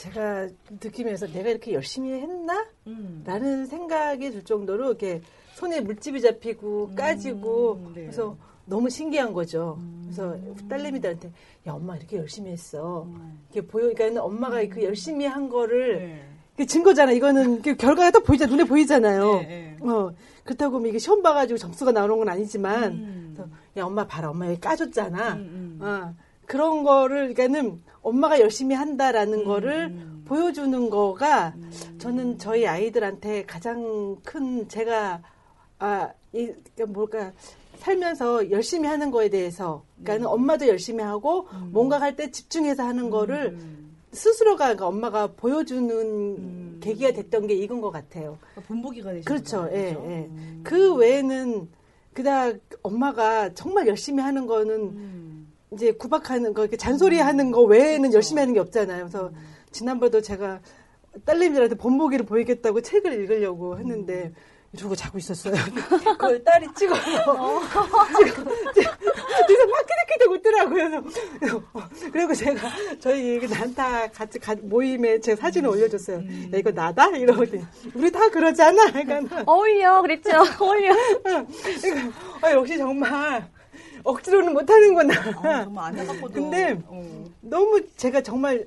제가 느끼면서 내가 이렇게 열심히 했나? 예. 음. 라는 생각이 들 정도로 이렇게 손에 물집이 잡히고 까지고 네. 음. 그래서 너무 신기한 거죠. 그래서 딸내미들한테 야 엄마 이렇게 열심히 했어. 이렇게 보여 그러니까 엄마가 그 열심히 한 거를 네. 그 증거잖아. 이거는 그 결과가 딱 보이잖아. 눈에 보이잖아요. 네, 네. 어, 그렇다고 뭐 이게 시험 봐가지고 점수가 나오는 건 아니지만, 음. 야, 엄마 봐라. 엄마 여기 까줬잖아. 음, 음. 어, 그런 거를, 그러니까는 엄마가 열심히 음, 한다라는 거를 보여주는 거가 저는 저희 아이들한테 가장 큰 제가, 아, 이, 뭘까. 살면서 열심히 하는 거에 대해서, 그러니까는 음. 엄마도 열심히 하고, 뭔가 할 때 집중해서 하는 거를 스스로가, 그러니까 엄마가 보여주는 계기가 됐던 게 이건 것 같아요. 본보기가 되신 그렇죠. 예? 예. 음. 그 외에는 그닥 엄마가 정말 열심히 하는 거는 음. 이제 구박하는 거, 이렇게 잔소리하는 거 외에는 열심히 하는 게 없잖아요. 그래서 지난번에도 제가 딸내미들한테 본보기를 보이겠다고 책을 읽으려고 했는데 이러고 자고 있었어요. *laughs* 그걸 딸이 찍어서 찍어, 그래서 막 웃더라고요. 그래서 어, 그리고 제가 저희 그 난타 같이 가- 모임에 제 사진을 올려줬어요. 야 이거 나다? 이러더니 우리 다 그러잖아. 그러니까 어울려 그랬죠. *laughs* 어울려. 이거, 아, 역시 정말 억지로는 못 하는구나. 어, 정말 안타깝고도. 근데 어. 너무 제가 정말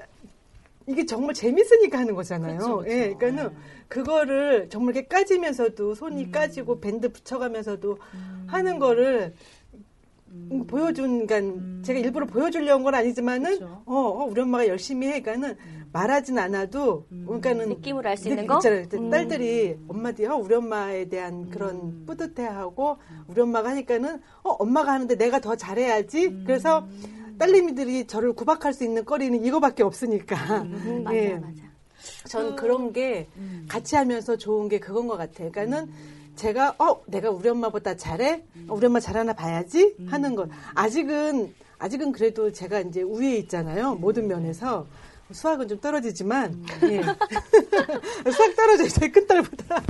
이게 정말 재밌으니까 하는 거잖아요. 그쵸, 그쵸. 예, 그러니까는 네. 그거를 정말 이렇게 까지면서도 음. 손이 까지고 밴드 붙여가면서도 하는 거를 음, 보여준, 그러니까 제가 일부러 보여주려는 건 아니지만은. 어, 어, 우리 엄마가 열심히 해. 그러니까는 말하진 않아도, 그러니까는 느낌으로 알 수 있는 느낌 거? 있잖아요. 음. 딸들이 엄마들이 어, 우리 엄마에 대한 그런 뿌듯해하고 우리 엄마가 하니까는 어, 엄마가 하는데 내가 더 잘해야지. 그래서 딸내미들이 저를 구박할 수 있는 거리는 이거밖에 없으니까. 음, *laughs* 맞아, 예. 맞아. 전 그런 게 같이 하면서 좋은 게 그건 것 같아요. 그러니까는 제가 어 내가 우리 엄마보다 잘해, 어, 우리 엄마 잘하나 봐야지 하는 것. 아직은 아직은 그래도 제가 이제 우위에 있잖아요. 모든 면에서 수학은 좀 떨어지지만 예. 수학 떨어져요. 저희 큰 딸보다.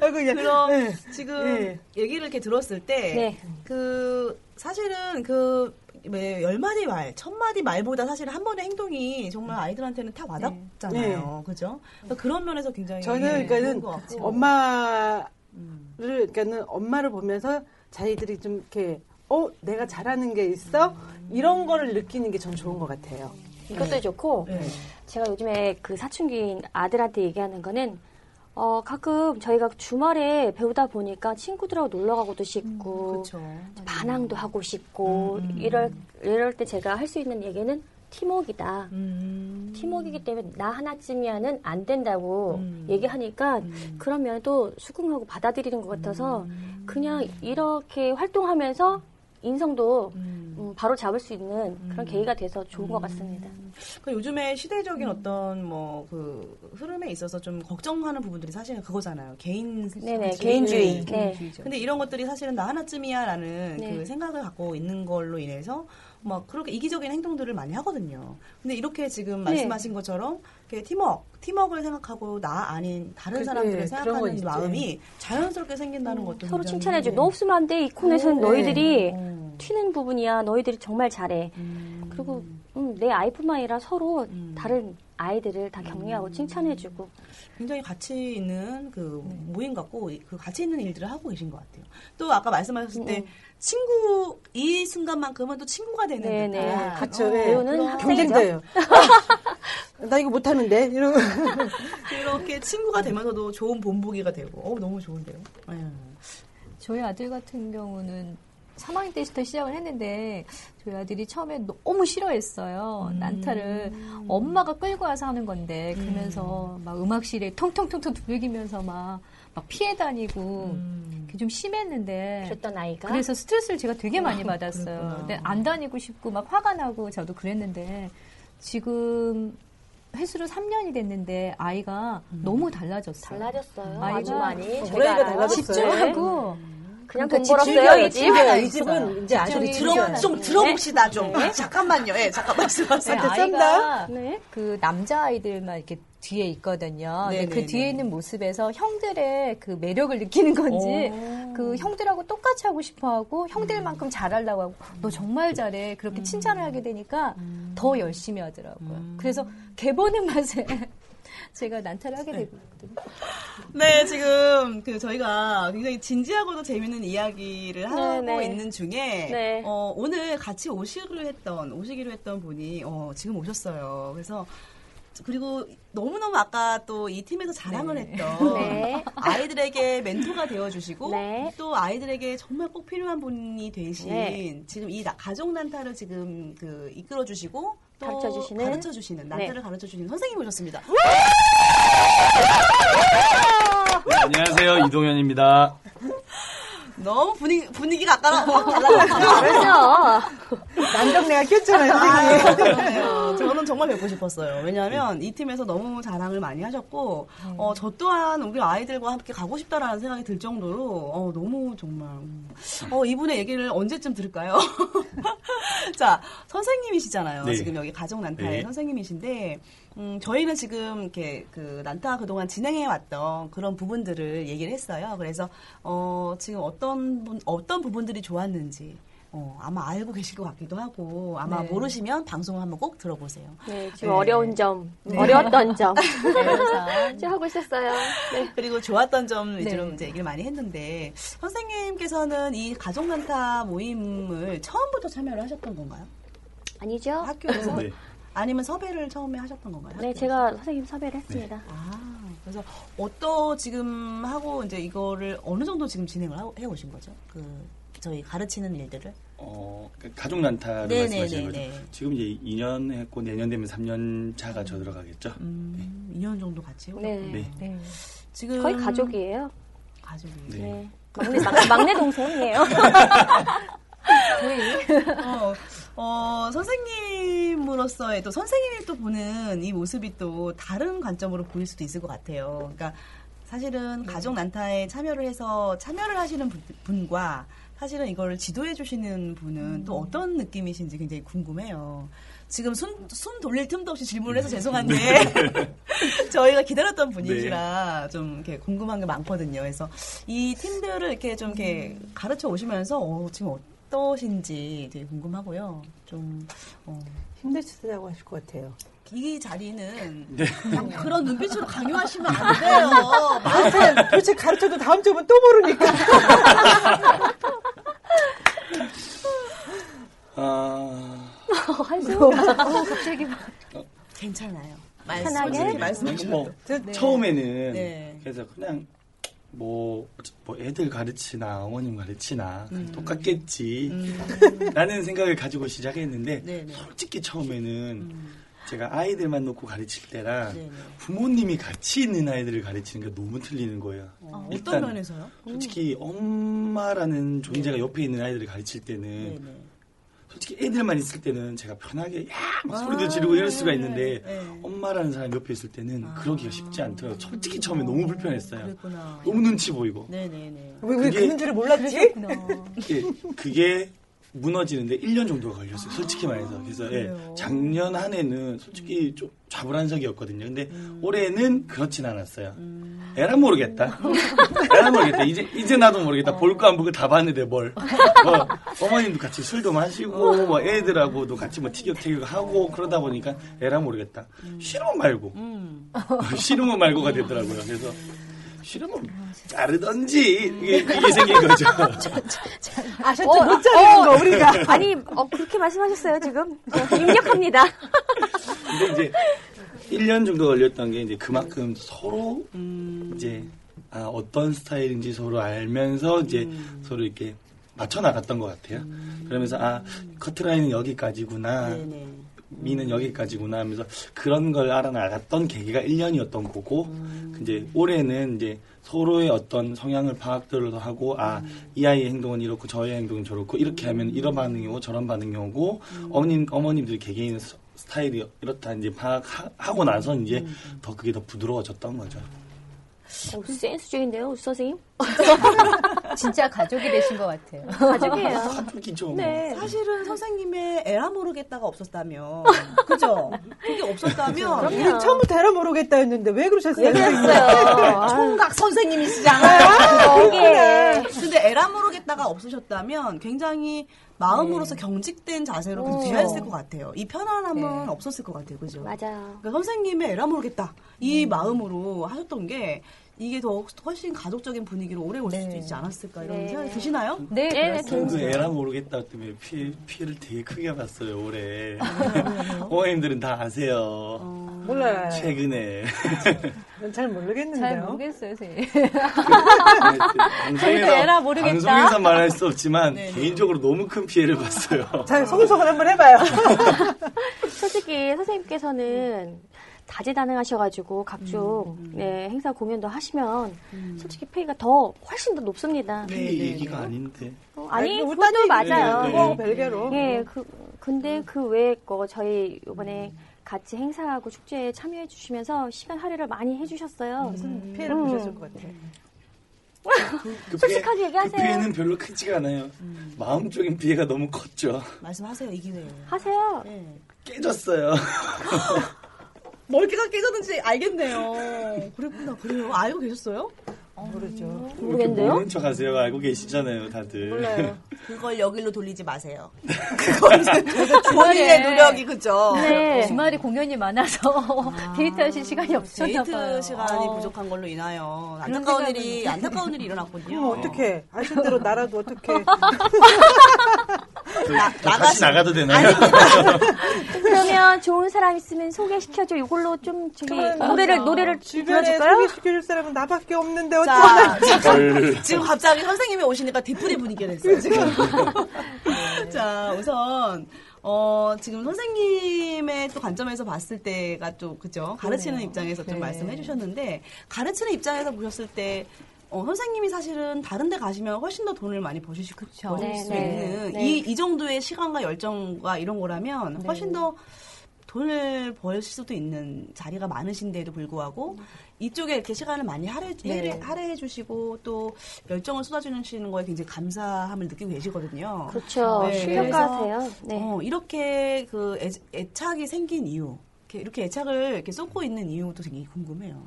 그럼 예. 지금 예. 얘기를 이렇게 들었을 때, 네. 그, 사실은 그, 왜, 열 마디 말, 천 마디 말보다 사실 한 번의 행동이 정말 아이들한테는 다 와닿잖아요. 그죠? 그래서 그런 면에서 굉장히. 저는 그러니까는 같고. 엄마를 그러니까는 엄마를 보면서 자기들이 좀 이렇게 어 내가 잘하는 게 있어 이런 거를 느끼는 게 전 좋은 것 같아요. 이것도 좋고 네. 제가 요즘에 그 사춘기인 아들한테 얘기하는 거는 어 가끔 저희가 주말에 배우다 보니까 친구들하고 놀러 가고도 싶고 그렇죠. 반항도 하고 싶고 이럴 이럴 때 제가 할 수 있는 얘기는 팀워크이다. 음. 팀워크이기 때문에 나 하나쯤이야는 안 된다고 음. 얘기하니까 그러면 또 수긍하고 받아들이는 것 같아서 그냥 이렇게 활동하면서 인성도 음, 바로 잡을 수 있는 그런 계기가 돼서 좋은 것 같습니다. 그 요즘에 시대적인 어떤 뭐 그 흐름에 있어서 좀 걱정하는 부분들이 사실은 그거잖아요. 개인 네네, 개인주의. 네. 근데 이런 것들이 사실은 나 하나쯤이야라는 네. 그 생각을 갖고 있는 걸로 인해서 막 그렇게 이기적인 행동들을 많이 하거든요. 근데 이렇게 지금 네. 말씀하신 것처럼 이렇게 팀워크, 팀워크를 생각하고 나 아닌 다른 그, 사람들을 건 생각하는. 마음이 자연스럽게 생긴다는 것도 서로 칭찬해줘. 너 없으면 안 돼. 이 코너에서는 네. 너희들이 어. 튀는 부분이야. 너희들이 정말 잘해. 그리고 음, 내 아이뿐만 아니라 서로 다른 아이들을 다 격려하고 칭찬해주고 굉장히 가치 있는 그 네. 모임 같고 그 가치 있는 일들을 하고 계신 것 같아요. 또 아까 말씀하셨을 때 음. 친구 이 순간만큼은 또 친구가 되는 네, 네. 듯한 그쵸, 어, 예. 배우는. 경쟁자예요. *laughs* *laughs* 나 이거 못하는데 이러고 그렇게 *laughs* 친구가 되면서도 좋은 본보기가 되고 어 너무 좋은데요. 예. 저희 아들 같은 경우는 3학년 때부터 시작을 했는데 저희 아들이 처음에 너무 싫어했어요. 난타를 엄마가 끌고 와서 하는 건데 그러면서 막 음악실에 통통통통 두들기면서 막, 막 피해 다니고 그게 좀 심했는데 그랬던 아이가 그래서 스트레스를 제가 되게 많이 받았어요. 그랬구나. 근데 안 다니고 싶고 막 화가 나고 저도 그랬는데 지금 횟수로 3년이 됐는데 아이가 너무 달라졌어요. 달라졌어요. 아이가 아주 많이. 어, 저희가. 달라졌어요. 집중하고 그냥 그러니까 돈 벌었어요. 즐겨요, 이 집. 이 집은 이제 아들이. 들어 좀 들어봅시다 좀. 잠깐만요. 예, 잠깐 말씀하세요. 네, 됐습니다. 아이가 네. 그 남자 아이들만 이렇게 뒤에 있거든요. 근데 네네네. 그 뒤에 있는 모습에서 형들의 그 매력을 느끼는 건지 오. 그 형들하고 똑같이 하고 싶어하고 형들만큼 잘하려고 하고 너 정말 잘해 그렇게 칭찬을 하게 되니까 더 열심히 하더라고요. 그래서 개보는 맛에 제가 난타를 하게 되거든요. 네, 지금 그 저희가 굉장히 진지하고도 재밌는 이야기를 하고 네, 네. 있는 중에 네. 어, 오늘 같이 오시기로 했던 오시기로 했던 분이 어, 지금 오셨어요. 그래서 그리고 너무너무 아까 또 이 팀에서 자랑을 했던 네. *laughs* 아이들에게 멘토가 되어주시고 네. 또 아이들에게 정말 꼭 필요한 분이 되신 네. 지금 이 나- 가족 난타를 지금 그 이끌어주시고 또 가르쳐 주시는? 가르쳐 주시는 난타를 네. 가르쳐 주시는 선생님 오셨습니다. 네, 안녕하세요 이동현입니다. 너무 분위기 분위기가 아까랑 확 달라졌어요. 그렇죠. 남정네가 *laughs* 꼈잖아요, 아, 선생님. 저는 정말 뵙고 싶었어요. 왜냐하면 이 팀에서 너무 자랑을 많이 하셨고, 어, 저 또한 우리 아이들과 함께 가고 싶다라는 생각이 들 정도로, 어, 너무 정말, 음. 어, 이분의 얘기를 언제쯤 들을까요? *laughs* 자, 선생님이시잖아요. 네. 지금 여기 가족 난타의 네. 선생님이신데, 음, 저희는 지금 이렇게 그 난타 그동안 진행해왔던 그런 부분들을 얘기를 했어요. 그래서, 어, 지금 어떤 분, 어떤 부분들이 좋았는지, 어, 아마 알고 계실 것 같기도 하고 아마 네. 모르시면 방송을 한번 꼭 들어보세요. 네, 지금 네. 어려운 점, 어려웠던 점. *laughs* 이제 하고 있었어요. 네. 그리고 좋았던 점 위주로 네. 이제 얘기를 많이 했는데 선생님께서는 이 가족 난타 모임을 처음부터 참여를 하셨던 건가요? 아니죠? 학교에서 네. 아니면 섭외를 처음에 하셨던 건가요? 네, 학교에서? 제가 선생님 섭외를 했습니다. 아 그래서 어떠 지금 하고 이제 이거를 어느 정도 지금 진행을 하고- 해오신 거죠? 그 저희 가르치는 일들을 어, 그 가족 난타를 네, 말씀하시는 네, 거죠. 네, 네. 지금 이제 2년 했고 내년 되면 3년 차가 저 들어가겠죠. 음, 2년 정도 같이 해요. 네. 네. 네. 지금 거의 가족이에요. 가족이. 네. 네. 막내, 막, 막내 동생이에요. *laughs* 어, 어, 선생님으로서의 또 선생님이 또 보는 이 모습이 또 다른 관점으로 보일 수도 있을 것 같아요. 그러니까 사실은 가족 난타에 참여를 해서 참여를 하시는 분- 분과 사실은 이걸 지도해 주시는 분은 또 어떤 느낌이신지 굉장히 궁금해요. 지금 손, 손 돌릴 틈도 없이 질문을 해서 죄송한데 *laughs* 저희가 기다렸던 분이시라 좀 이렇게 궁금한 게 많거든요. 그래서 이 팀들을 이렇게 좀 이렇게 가르쳐 오시면서 어, 지금 어떠신지 되게 궁금하고요. 좀 어, 힘드시다고 하실 것 같아요. 이 자리는 네. 그런 눈빛으로 강요하시면 안 돼요. 도대체, 도대체 가르쳐도 다음 주면 또 모르니까. *laughs* 아, *laughs* 한숨. 어, 갑자기 막 괜찮아요. 말씀, 편하게? 말씀해 주셔도. 뭐 처음에는 네. 그래서 그냥 뭐, 뭐 애들 가르치나 어머님 가르치나 음. 똑같겠지 라는 생각을 가지고 시작했는데 네네. 솔직히 처음에는 제가 아이들만 놓고 가르칠 때랑 네네. 부모님이 같이 있는 아이들을 가르치는 게 너무 틀리는 거예요. 어, 일단 어떤 면에서요? 솔직히 엄마라는 존재가 옆에 있는 아이들을 가르칠 때는 네네. 솔직히 애들만 있을 때는 제가 편하게 야 막 소리도 지르고 이럴 수가 있는데 네. 엄마라는 사람 옆에 있을 때는 그러기가 쉽지 않더라고요. 솔직히 처음에 너무 불편했어요. 그랬구나. 너무 눈치 보이고 네네네. 왜, 왜 그게- 그런 줄을 몰랐지? 그게, 그게 무너지는데 1년 정도가 걸렸어요. 솔직히 말해서. 그래서 예? 작년 한 해는 솔직히 좀 좌불안석이었거든요. 근데 올해는 그렇진 않았어요. 에라 모르겠다. *laughs* 에라 모르겠다. 이제 이제 나도 모르겠다. 볼거 안 보고 다 봤는데 뭘. 뭐, 어머님도 같이 술도 마시고 뭐 애들하고도 같이 뭐 티격태격 하고 그러다 보니까 에라 모르겠다. 싫으면 말고. 음. *laughs* 싫으면 말고가 되더라고요. 그래서 싫으면 자르던지 이게, 이게 생긴 거죠. *laughs* 아셨죠? 어, 못 자르는 거, 우리가. *laughs* 아니, 어, 그렇게 말씀하셨어요, 지금? 저 입력합니다. 근데 이제 1년 정도 걸렸던 게 이제 그만큼 서로 이제 아, 어떤 스타일인지 서로 알면서 이제 서로 이렇게 맞춰 나갔던 것 같아요. 그러면서 아 커트라인은 여기까지구나. 네네. 미는 여기까지구나 하면서 그런 걸 알아나갔던 계기가 1년이었던 거고 이제 올해는 이제 서로의 어떤 성향을 파악들을 하고 아 이 아이의 행동은 이렇고 저의 행동은 저렇고 이렇게 하면 이런 반응이 오고 저런 반응이 오고 어머님 어머님들 개개인 스- 스타일이 이렇다 이제 파악하고 나서 이제 더 그게 더 부드러워졌던 거죠. 어, 센스적인데요, 선생님? *laughs* 진짜 가족이 되신 것 같아요. 가족이에요. 가족이죠. 뭐. 네. 사실은 선생님의 에라 모르겠다가 없었다면, *laughs* 그죠? 그게 없었다면, 우리 처음부터 에라 모르겠다 했는데 왜 그러셨어요? 그랬어요. *laughs* 총각 선생님이시잖아요. 이게. 근데 에라 모르겠다가 없으셨다면 굉장히 마음으로서 경직된 자세로 계속 대했을 것 같아요. 이 편안함은 없었을 것 같아요. 그죠? 맞아요. 그러니까 선생님의 에라 모르겠다. 이 마음으로 하셨던 게 이게 더 훨씬 가족적인 분위기로 오래 올 수도 있지 않았을까 이런 네. 생각이 드시나요? 네, 네. 그 에라 모르겠다 때문에 피해, 피해를 되게 크게 봤어요, 올해. *laughs* 어머님들은 다 아세요. 몰라요. 최근에. 전잘 모르겠는데요. 잘 모르겠어요, 선생님. 방송에서, 에라 모르겠다. 방송에서 말할 수 없지만, 네, 네. 개인적으로 너무 큰 피해를 봤어요. 자, 송송을 한번 해봐요. *laughs* 솔직히 선생님께서는 다재다능하셔가지고 각종 네, 행사 공연도 하시면 솔직히 페이가 더 훨씬 더 높습니다. 피해 얘기가 아닌데. 어, 아니, 우리 그것도 딴 맞아요. 네, 네. 그거하고 별개로. 예, 그, 근데 그 외에 거 저희 이번에 같이 행사하고 축제에 참여해 주시면서 시간 할애를 많이 해주셨어요. 피해를 음. 보셨을 것 같아요. *laughs* 그 솔직하게 피해- 얘기하세요. 그 피해는 별로 크지가 않아요. 마음적인 피해가 너무 컸죠. 말씀하세요. 이 기회에. 하세요. 네. 깨졌어요. *laughs* 멀기가 깨졌는지 알겠네요. 그랬구나. 그래요? 알고 계셨어요? 모르죠. 모르겠는데요? 모르는 척 하세요. 알고 계시잖아요, 다들. 몰라요. *laughs* 그걸 여기로 돌리지 마세요. *laughs* 그건 본인의 노력이 그죠? 네. 주말에 공연이 많아서 *laughs* 데이트하실 시간이 없으셨나 데이트 봐요. 시간이 어. 부족한 걸로 인하여 안타까운 일이 안타까운 일이. 그럼 어떡해. 아신 대로 나라도 어떡 해. 저 같이 나가도 되나요? *laughs* 그러면 좋은 사람 있으면 소개시켜줘. 이걸로 좀 저기 노래를 노래를 주변에 불러줄까요? 소개시켜줄 사람은 나밖에 없는데 어쩌나. 지금 갑자기 선생님이 오시니까 뒤풀이 분위기가 됐어요, 지금. *laughs* 자, 우선 어, 지금 선생님의 또 관점에서 봤을 때가 또 그죠? 가르치는 입장에서 좀 네. 말씀해 주셨는데 가르치는 입장에서 보셨을 때 어, 선생님이 사실은 다른 데 가시면 훨씬 더 돈을 많이 버실, 그쵸. 버실 네, 수 네. 있는 네. 이, 이 정도의 시간과 열정과 이런 거라면 훨씬 더 돈을 벌 수도 있는 자리가 많으신데도 불구하고 이쪽에 이렇게 시간을 많이 할애, 네. 할애해 주시고 또 열정을 쏟아주시는 거에 굉장히 감사함을 느끼고 계시거든요. 그렇죠. 네, 실력가세요. 네. 어, 이렇게 그 애, 애착이 생긴 이유, 이렇게, 이렇게 애착을 이렇게 쏟고 있는 이유도 굉장히 궁금해요.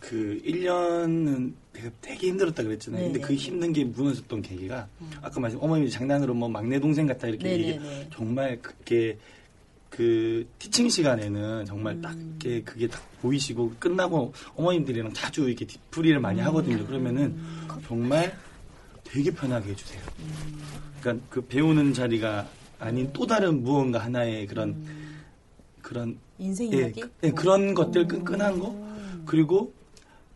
그 1년은 되게, 되게 힘들었다 그랬잖아요. 근데 네네. 그 힘든 게 무너졌던 계기가 아까 말씀 어머님이 장난으로 뭐 막내 동생 같다 이렇게 네네네. 얘기 정말 그게 그 티칭 시간에는 정말 음. 딱 그게 그게 딱 보이시고 끝나고 어머님들이랑 자주 이렇게 뒤풀이를 많이 음. 하거든요. 그러면은 정말 되게 편하게 해주세요. 음. 그러니까 그 배우는 자리가 아닌 또 다른 무언가 하나의 그런 음. 그런 인생 예, 이야기? 그- 예, 그런 것들 끈끈한 거 음. 그리고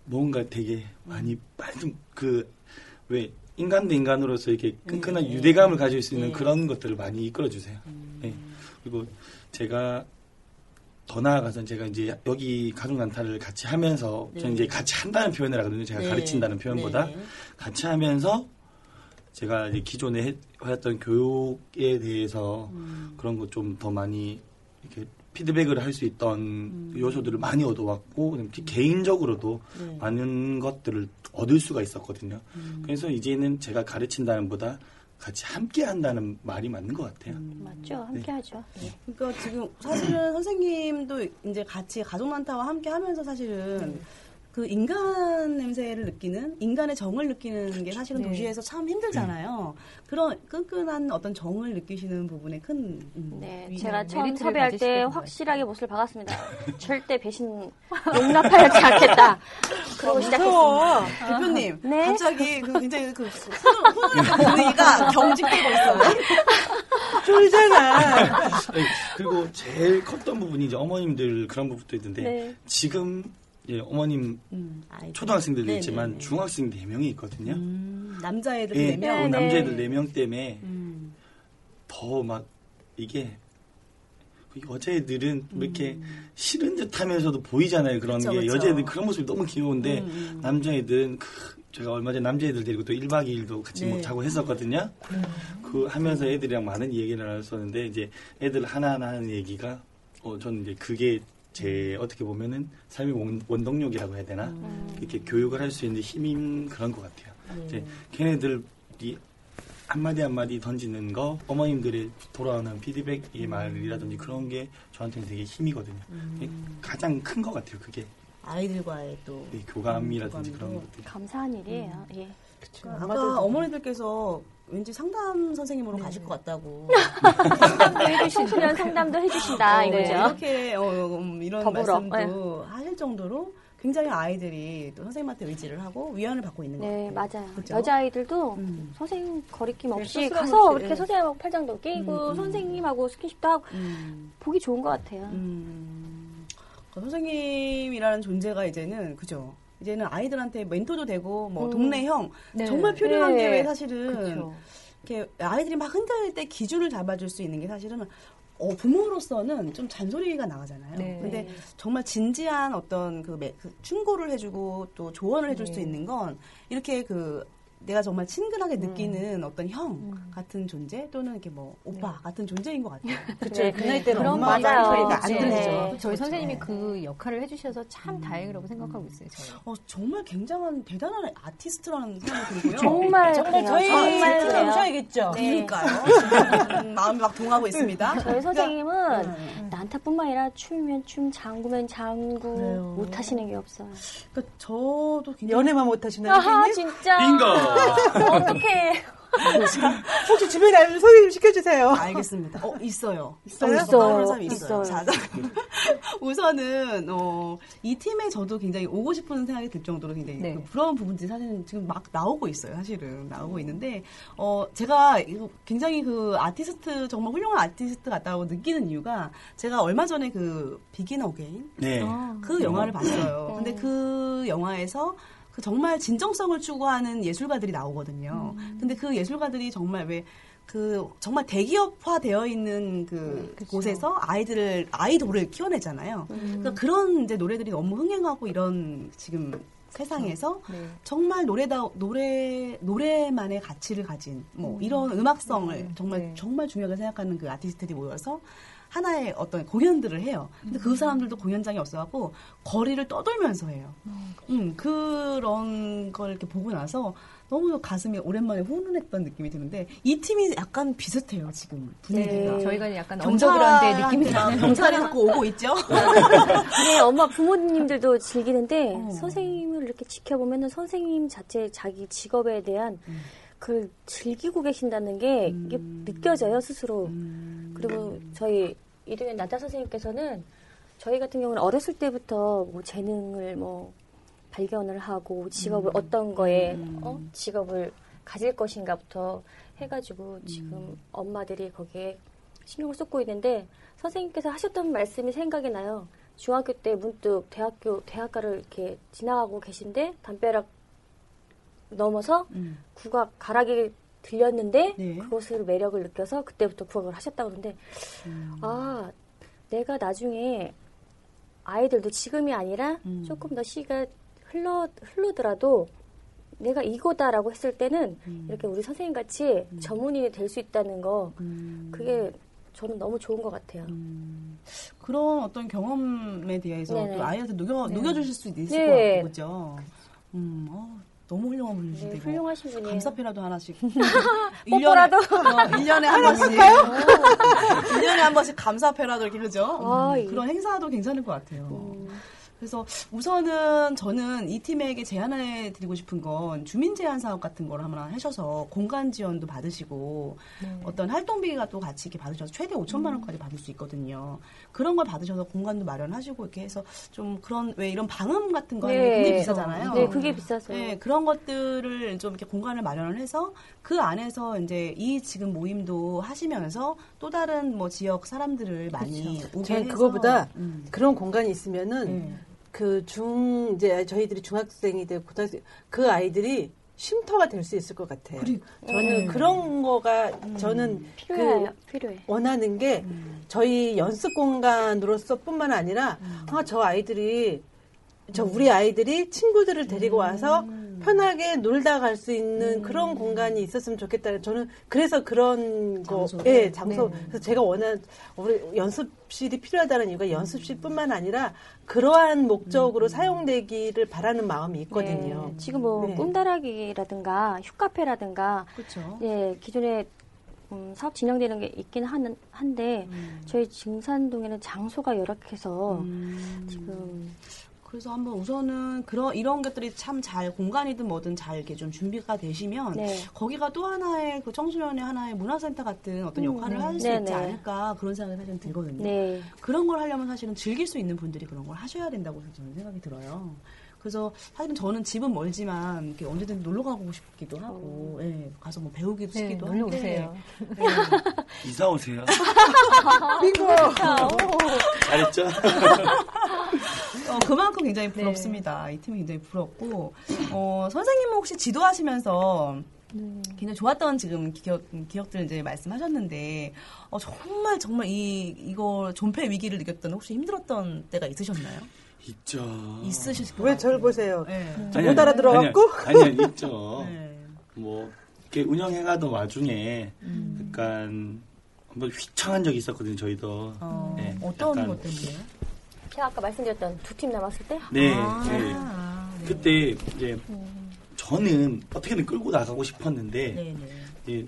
뭔가 되게 많이 빨리 그왜 인간도 인간으로서 이렇게 끈끈한 네. 유대감을 가질 수 있는 네. 그런 것들을 많이 이끌어 주세요. 예. 그리고 제가 더 나아가서 제가 이제 여기 가족 난타를 같이 하면서 저는 이제 같이 한다는 표현을 하거든요. 제가 네. 가르친다는 표현보다 네. 같이 하면서 제가 이제 기존에 해- 해왔던 교육에 대해서 음. 그런 거좀더 많이 이렇게 피드백을 할 수 있던 요소들을 많이 얻어왔고 특히 개인적으로도 음. 네. 많은 것들을 얻을 수가 있었거든요. 음. 그래서 이제는 제가 가르친다는 보다 같이 함께 한다는 말이 맞는 것 같아요. 음. 맞죠. 함께 하죠. 그러니까 지금 사실은 선생님도 이제 같이 가족 난타와 함께 하면서 사실은 그 인간 냄새를 느끼는 인간의 정을 느끼는 게 사실은 네. 도시에서 참 힘들잖아요. 그런 끈끈한 어떤 정을 느끼시는 부분에 큰 음, 네, 위- 제가 처음 섭외할 때 확실하게 못을 박았습니다. 절대 배신 용납하지 않겠다. 그러고 시작했습니다. 대표님 네? 갑자기 그 굉장히 그 훈훈- 훈훈한 분위기가 경직되고 있어요. 쫄잖아. 그리고 제일 컸던 부분이 이제 어머님들 그런 부분도 있는데 네. 지금 예, 어머님 음. 초등학생들도 네네네. 있지만 중학생 4명이 있거든요. 음, 남자애들 예, 네 명. 그 네, 남자애들 네. 4명 때문에 음, 더막 이게 그 여자애들은 음. 이렇게 싫은 듯 하면서도 보이잖아요. 그런 그쵸, 게 그쵸. 여자애들 그런 모습이 너무 귀여운데 음, 음. 남자애들은 그 제가 얼마 전에 남자애들 데리고 또 1박 2일도 같이 네. 뭐 자고 했었거든요. 그 하면서 애들이랑 많은 얘기를 나눴었는데 이제 애들 하나하나 하는 얘기가 어 저는 이제 그게 제 어떻게 보면은 삶의 원- 원동력이라고 해야 되나 이렇게 교육을 할 수 있는 힘인 그런 것 같아요. 이제 걔네들이 한마디 한마디 던지는 거 어머님들의 돌아오는 피드백의 말이라든지 그런 게 저한테는 되게 힘이거든요. 가장 큰 것 같아요. 그게 아이들과의 또이 교감이라든지 음, 그런 교감도. 것들. 감사한 일이에요. 예. 그러니까 아까 어머니들께서 왠지 상담 선생님으로 가실 것 같다고. *laughs* 청소년 상담도 해주신다 어, 이거죠. 이렇게 어, 음, 이런 더불어, 말씀도 하실 정도로 굉장히 아이들이 또 선생님한테 의지를 하고 위안을 받고 있는 것 네, 같아요. 맞아요. 그죠? 여자아이들도 음. 선생님 거리낌 네, 없이 스스럼 가서 없이, 이렇게 네. 선생님하고 팔짱도 끼고 음, 음. 선생님하고 스킨십도 하고 음, 보기 좋은 것 같아요. 음. 그 선생님이라는 존재가 이제는 그죠. 이제는 아이들한테 멘토도 되고 뭐 음. 동네 형 네. 정말 필요한 네. 게왜 사실은. 이렇게 아이들이 막 흔들릴 때 기준을 잡아줄 수 있는 게 사실은 어, 부모로서는 좀 잔소리가 나가잖아요. 네. 근데 정말 진지한 어떤 그, 매- 그 충고를 해주고 또 조언을 해줄 수 네. 있는 건 이렇게 그 내가 정말 친근하게 느끼는 어떤 형 같은 존재 또는 이렇게 뭐 오빠 같은 존재인 것 같아요. 그렇죠. 네, 그 나이 때는 그런 엄마 맞아요. 소리가 안 네. 들리죠. 네. 저희 선생님이 네. 그 역할을 해주셔서 참 다행이라고 생각하고 있어요. 저는. 어, 정말 굉장한 대단한 아티스트라는 생각이 들고요. *laughs* 정말 정말. 저희 정말. 오셔야겠죠. 네. 그러니까요. 지금 *laughs* 마음이 막 동하고 있습니다. 저희 선생님은 음. 난타뿐만 아니라 춤이면 춤, 장구면 장구 그래요. 못 하시는 게 없어요. 그러니까 저도 굉장히 연애만 못하시나요, 아하 선생님? 진짜. 빙고! 어떡해. *laughs* 혹시 주변에 알면 소개 좀 시켜주세요. 알겠습니다. 어, 있어요. 있어요? 있어요. 떠오르는 사람이 있어요. 있어요. *laughs* 우선은, 어, 이 팀에 저도 굉장히 오고 싶은 생각이 들 정도로 굉장히 네. 그 부러운 부분들이 사실은 지금 막 나오고 있어요. 사실은. 나오고 있는데, 어, 제가 이거 굉장히 그 아티스트, 정말 훌륭한 아티스트 같다고 느끼는 이유가 제가 얼마 전에 그 Begin Again 네. 그 영화를 봤어요. 근데 그 영화에서 그 정말 진정성을 추구하는 예술가들이 나오거든요. 근데 그 예술가들이 정말 왜 그 정말 대기업화 되어 있는 그 곳에서 아이들을 아이돌을 키워내잖아요. 그러니까 그런 이제 노래들이 너무 흥행하고 이런 지금 세상에서 네. 정말 노래다 노래 노래만의 가치를 가진 뭐 이런 음악성을 정말 네. 정말 중요하게 생각하는 그 아티스트들이 모여서 하나의 어떤 공연들을 해요. 근데 그 사람들도 공연장이 없어갖고 거리를 떠돌면서 해요. 음, 그런 걸 이렇게 보고 나서 너무 가슴이 오랜만에 훈훈했던 느낌이 드는데 이 팀이 약간 비슷해요 지금 분위기가. 네, 저희가 약간 언더그라운드의 느낌이 나는. 경찰이 자꾸 오고 있죠. *laughs* 네, 엄마 부모님들도 즐기는데 어. 선생님을 이렇게 지켜보면은 선생님 자체 자기 직업에 대한 그걸 즐기고 계신다는 게 이게 느껴져요 스스로. 그리고 저희 이등현 나타 선생님께서는 저희 같은 경우는 어렸을 때부터 뭐 재능을 뭐 발견을 하고 직업을 어떤 거에 어? 직업을 가질 것인가부터 해가지고 지금 엄마들이 거기에 신경을 쏟고 있는데 선생님께서 하셨던 말씀이 생각이 나요. 중학교 때 문득 대학교 대학가를 이렇게 지나가고 계신데 담벼락 넘어서 음. 국악 가락이 들렸는데 네. 그것을 매력을 느껴서 그때부터 국악을 하셨다고 그러는데 음. 아 내가 나중에 아이들도 지금이 아니라 음. 조금 더 시가 흘러 흐르더라도 내가 이거다라고 했을 때는 음. 이렇게 우리 선생님 같이 전문인이 될 수 있다는 거 음. 그게 저는 너무 좋은 것 같아요. 그런 어떤 경험에 대해서 네네. 또 아이한테 녹여, 녹여주실 수도 있을 네. 것 같고, 그죠? 음, 어, 너무 훌륭한 분이신데. 네, 훌륭하신 분이에요. 감사패라도 하나씩. *laughs* 뽀뽀라도? 1년에 한 번씩. 1년에 한 번씩 감사패라도 이렇게, 그죠? 아, 음, 예. 그런 행사도 괜찮을 것 같아요. 음. 그래서 우선은 저는 이 팀에게 제안해 드리고 싶은 건 주민 제한 사업 같은 걸 하나 하셔서 공간 지원도 받으시고 네. 어떤 활동비가 또 같이 이렇게 받으셔서 최대 5천만 음. 원까지 받을 수 있거든요. 그런 걸 받으셔서 공간도 마련하시고 이렇게 해서 좀 그런 왜 이런 방음 같은 거 하는 게 굉장히 비싸잖아요. 네, 그게 비싸서. 네, 그런 것들을 좀 이렇게 공간을 마련을 해서 그 안에서 이제 이 지금 모임도 하시면서 또 다른 뭐 지역 사람들을 많이 오게 저는 해서 그거보다 음. 그런 공간이 있으면은 네. 그 중 이제 저희들이 중학생이 되고 고등학생 그 아이들이 쉼터가 될 수 있을 것 같아요. 그리고- 저는 그런 거가 저는 필요해요. 그 필요해. 원하는 게 저희 연습 공간으로서뿐만 아니라 아, 저 아이들이 저 우리 아이들이 친구들을 데리고 와서 편하게 놀다 갈 수 있는 그런 공간이 있었으면 좋겠다. 저는 그래서 그런 거, 장소. 예, 장소. 그래서 제가 원하는 우리 연습실이 필요하다는 이유가 연습실뿐만 아니라 그러한 목적으로 사용되기를 바라는 마음이 있거든요. 네, 지금 뭐 네. 꿈다라기라든가 휴카페라든가 그렇죠. 예, 기존에 음, 사업 진행되는 게 있긴 하는, 한데 저희 증산동에는 장소가 열악해서 음. 지금 그래서 한번 우선은 그런 이런 것들이 참 잘 공간이든 뭐든 잘 이렇게 좀 준비가 되시면 네. 거기가 또 하나의 그 청소년의 하나의 문화센터 같은 어떤 역할을 할수 네, 있지 네. 않을까 그런 생각이 사실은 들거든요. 네. 그런 걸 하려면 사실은 즐길 수 있는 분들이 그런 걸 하셔야 된다고 저는 생각이 들어요. 그래서 사실은 저는 집은 멀지만 이렇게 언제든 놀러 가고 싶기도 하고, 예, 가서 뭐 배우기도 네, 싶기도 놀러. 오세요. *laughs* 이사 오세요. *laughs* 빙고! 잘했죠? *laughs* 어, 그만큼 굉장히 부럽습니다. 이 팀이 굉장히 부럽고, 어, 선생님은 혹시 지도하시면서 굉장히 좋았던 지금 기억, 기억들 이제 말씀하셨는데, 어, 정말 정말 이, 이거 존폐 위기를 느꼈던 혹시 힘들었던 때가 있으셨나요? 있죠. 있으실 것 왜. 저를 보세요? 네. 아니, 못 알아들어갖고? 아니요, 아니요, 있죠. *laughs* 네. 뭐 이렇게 운영해가던 와중에 약간 한번 휘청한 적이 있었거든요. 저희도. 어, 네, 어떤 약간- 것 때문에요? 제가 아까 말씀드렸던 두 팀 남았을 때 네, 아, 네. 네. 그때 이제 저는 어떻게든 끌고 나가고 싶었는데 네, 네. 이제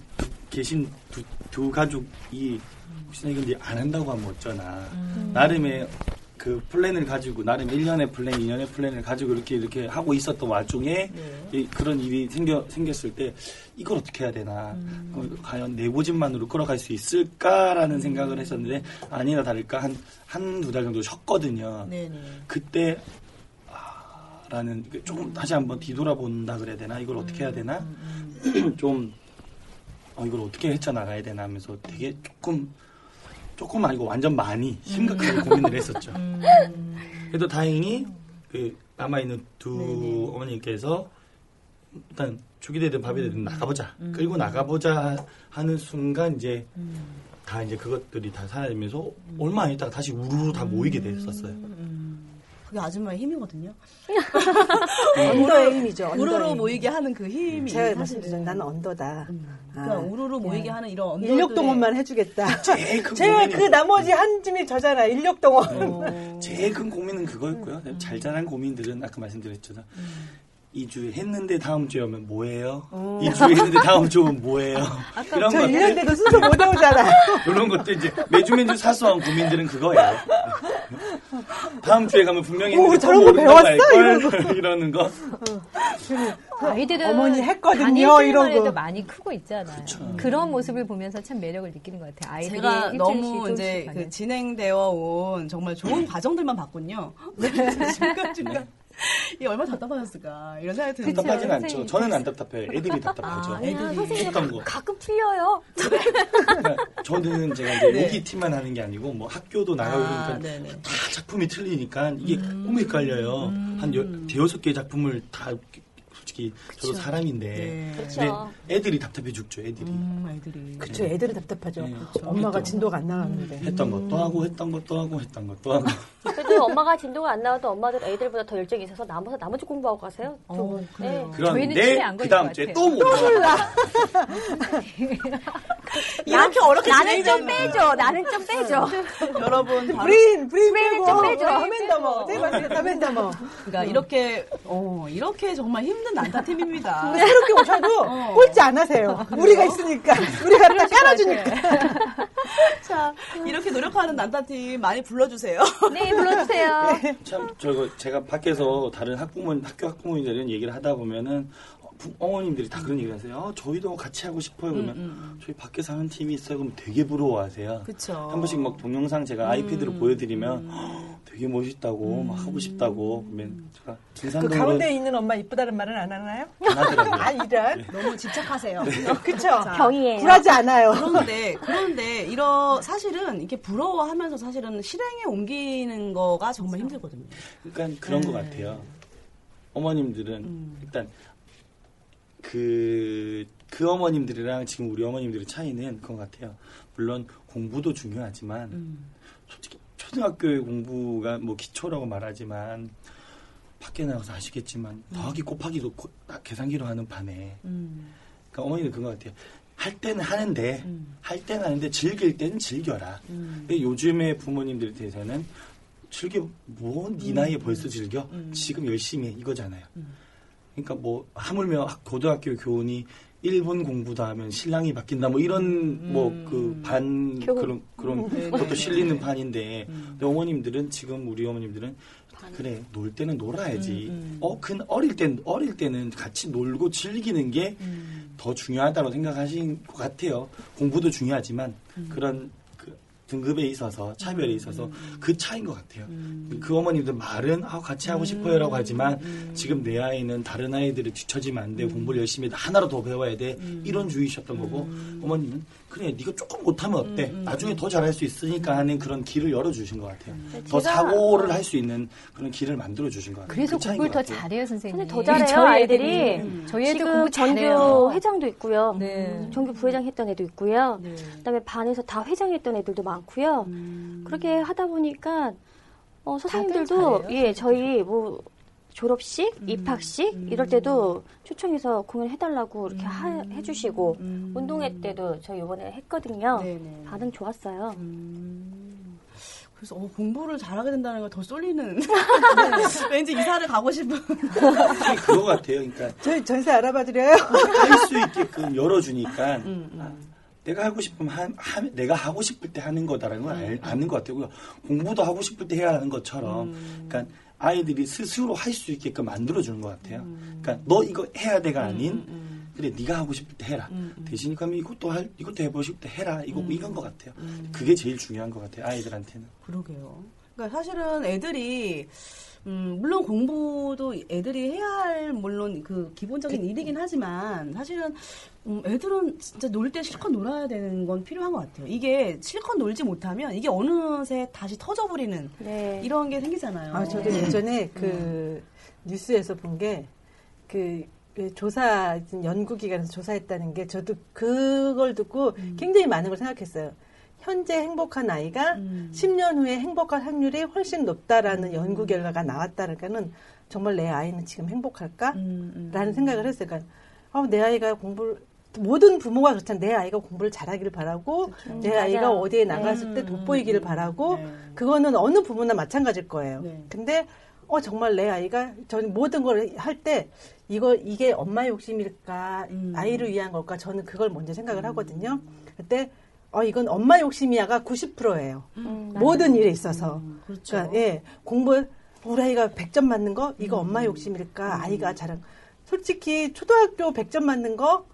계신 두, 두 가족이 혹시나 이건 이제 안 한다고 하면 어쩌나 나름의 그 플랜을 가지고 나름 1년의 플랜, 2년의 플랜을 가지고 이렇게 이렇게 하고 있었던 와중에 네. 이 그런 일이 생겨 생겼을 때 이걸 어떻게 해야 되나 어, 과연 내보집만으로 끌어갈 수 있을까라는 생각을 했었는데 아니나 다를까 한 한 두 달 정도 쉬었거든요. 네, 네. 그때 아, 라는 그 조금 다시 한번 뒤돌아본다 그래야 되나 이걸 어떻게 해야 되나 *clears throat* 좀 어, 이걸 어떻게 헤쳐나가야 되나 하면서 되게 조금 조금 아니고 완전 많이 심각하게 고민을 했었죠. 그래도 다행히 그 남아있는 두 어머니께서 일단 죽이 되든 밥이 되든 나가보자. 끌고 나가보자 하는 순간 이제 다 이제 그것들이 다 사라지면서 얼마 안 있다가 다시 우르르 다 모이게 됐었어요. 그게 아줌마의 힘이거든요. *laughs* 언더의 힘이죠. 언더의 우르르 힘. 모이게 하는 그 힘이 제가 말씀드린 나는 언더다. 그러니까 아, 우르르 모이게 하는 이런 언더들의 인력 동원만 해주겠다. *laughs* 제일 큰 고민이 그 나머지 한 줌이 저잖아. 인력 동원. 제일 큰 고민은 그거였고요. 잘 자란 고민들은 아까 말씀드렸잖아. 이 주에 했는데 다음 주에 오면 뭐예요? 이 주에 했는데 다음 주에 오면 뭐예요? 이런 저 것들 1년 돼도 순서 못 외우잖아. *laughs* 이런 것들 이제 매주 매주 사소한 고민들은 그거예요. 다음 주에 가면 분명히 오, 저런 또거 배웠어? 할걸? *laughs* 이러는 거. 아이들은 어머니 했거든요, 이러고. 해도 많이 크고 있잖아요. 그런 모습을 보면서 참 매력을 느끼는 것 같아요. 아이들이 제가 일주일씩 너무 이제. 그 진행되어 온 정말 좋은 과정들만 봤군요. *laughs* 중간 중간 이 얼마나 답답하셨을까 이런 생각이 드는데 답답하진 않죠. 선생님. 저는 안 답답해요. 애들이 답답하죠. 애들이. 선생님 어떤 거? 가끔 풀려요. 그러니까 *laughs* 저는 제가 이제 네. 여기 팀만 하는 게 아니고 뭐 학교도 나가고 아, 그러니까 네네. 다 작품이 틀리니까 이게 너무 헷갈려요. 한 여, 대여섯 개 작품을 다 솔직히 저도 사람인데 네. 그렇죠. 근데 애들이 답답해 죽죠. 애들이 음, 애들이. 그쵸, 애들은 답답하죠. 네. 엄마가 그쵸. 진도가 안 나가는데. 했던 것도 하고 했던 것도 하고 했던 것도 하고 *laughs* 그래도 엄마가 진도가 안 나와도 엄마들 애들보다 더 열정이 있어서 나머지 나머지 공부하고 가세요. 두 어. 네. 저희는 그런데 그 다음 것 주에. 또못 몰라. *laughs* 이렇게 어렵게 나는 좀 빼줘. *laughs* 나는 좀 빼줘. 여러분 브레인, 브레인 빼고. 봤을 때 다맨다머. 그러니까 이렇게 어 이렇게 정말 힘든 난타팀입니다. *laughs* 새롭게 오셔도 꼴찌 안 하세요. 우리가 있으니까. 우리가 딱 깔아주니까. *laughs* 자 이렇게 노력하는 난타팀 많이 불러주세요. *laughs* 네, 불러주세요. 참 저거 제가 밖에서 다른 학부모 학교 학부모님들은 얘기를 하다 보면은 어, 부- 어머님들이 다 그런 얘기를 하세요. 어, 저희도 같이 하고 싶어요. 그러면 저희 밖에서 하는 팀이 있어요. 그럼 되게 부러워하세요. 그쵸. 한 번씩 막 동영상 제가 아이패드로 보여드리면 "헉, 되게 멋있다고 막 하고 싶다고 그러면 제가 그 진산동으로 가운데 있는 엄마 이쁘다는 말은 안 하나요? 안 하더라고요. *laughs* 아, 이런. 너무 집착하세요. 그쵸? 병이에요. 굴하지 않아요. 그런데 그런데 이런 사실은 이렇게 부러워하면서 사실은 실행에 옮기는 거가 정말 힘들거든요. 그러니까 그런 네. 것 같아요. 어머님들은 음. 일단 그, 그 어머님들이랑 지금 우리 어머님들의 차이는 것 같아요. 물론 공부도 중요하지만 음. 솔직히 초등학교의 공부가 뭐 기초라고 말하지만 밖에 나가서 아시겠지만 더하기 곱하기도 고- 딱 계산기로 하는 반에 그러니까 어머니는 그런 것 같아요. 할 때는 하는데 할 때는 하는데 즐길 때는 즐겨라. 근데 요즘의 부모님들에 대해서는 즐겨 뭐 네 나이에 벌써 즐겨 지금 열심히 해 이거잖아요. 그러니까 뭐 하물며 학- 고등학교 교훈이 일본 공부다 하면 신랑이 바뀐다 뭐 이런 뭐그 반 그런 그런 것도 실리는 반인데 근데 어머님들은 지금 우리 어머님들은 그래 놀 때는 놀아야지. 어근 어릴 땐 어릴 때는 같이 놀고 즐기는 게 더 중요하다고 생각하신 것 같아요. 공부도 중요하지만 그런 그 등급에 있어서 차별에 있어서 그 차이인 것 같아요. 그 어머님들 말은 아, 같이 하고 싶어요라고 하지만 지금 내 아이는 다른 아이들을 뒤처지면 안 돼. 공부를 열심히 해. 하나로 더 배워야 돼. 이런 주의셨던 거고 어머님은 그래 네가 조금 못하면 어때? 나중에 더 잘할 수 있으니까 하는 그런 길을 열어주신 것 같아요. 더 제가- 사고를 할 수 있는 그런 길을 만들어 주신 것 같아요. 그래서 그 공부를 것더 같아요. 잘해요, 선생님. 선생님 더 잘해요, 저희 아이들이. 저희 애들 지금 공부 전교 잘해요. 회장도 있고요. 네. 전교 부회장 했던 애도 있고요. 네. 그다음에 반에서 다 회장했던 애들도 많고요. 그렇게 하다 보니까 어, 선생님들도 잘해요, 예 저희 뭐 졸업식, 입학식 이럴 때도 초청해서 공연해달라고 이렇게 하- 해주시고 운동회 때도 저희 이번에 했거든요. 네네. 반응 좋았어요. 그래서 어, 공부를 잘하게 된다는 걸 더 쏠리는. *laughs* 왠지 이사를 가고 싶은. 그거 같아요. 그러니까 저희 전세 알아봐드려요? 할 수 있게끔 열어주니까 음, 아, 내가 하고 싶으면 하, 하- 내가 하고 싶을 때 하는 거다라는 걸 알, 아는 것 같아요. 공부도 하고 싶을 때 해야 하는 것처럼 그러니까 아이들이 스스로 할 수 있게끔 만들어주는 것 같아요. 그러니까 너 이거 해야 돼가 아닌 그래 네가 하고 싶을 때 해라. 대신 그럼 이것도 할 이것도 해보고 싶을 때 해라. 이거 이건 것 같아요. 그게 제일 중요한 것 같아요. 아이들한테는. 그러게요. 그러니까 사실은 애들이 음, 물론 공부도 애들이 해야 할 물론 그 기본적인 일이긴 하지만 사실은 음, 애들은 진짜 놀 때 실컷 놀아야 되는 건 필요한 것 같아요. 이게 실컷 놀지 못하면 이게 어느새 다시 터져버리는 네. 이런 게 생기잖아요. 아, 저도 예전에 그 뉴스에서 본게그그 조사 연구 기관에서 조사했다는 게 저도 그걸 듣고 굉장히 많은 걸 생각했어요. 현재 행복한 아이가 10년 후에 행복할 확률이 훨씬 높다라는 연구 결과가 나왔다니까는 정말 내 아이는 지금 행복할까? 라는 생각을 했어요. 그러니까 어, 내 아이가 공부를 모든 부모가 그렇잖아요. 내 아이가 공부를 잘하기를 바라고 내 아이가. 어디에 나갔을 때 돋보이기를 바라고 그거는 어느 부모나 마찬가지일 거예요. 네. 근데 어 정말 내 아이가 저는 모든 걸 할 때 이거 이게 엄마의 욕심일까 아이를 위한 걸까 저는 그걸 먼저 생각을 하거든요. 그때 어 이건 엄마 욕심이야가 90%예요. 음, 모든 일에 있어서. 그렇죠. 그러니까 예 공부 우리 아이가 100점 맞는 거? 이거 엄마 욕심일까? 아이가 자랑. 솔직히 초등학교 100점 맞는 거?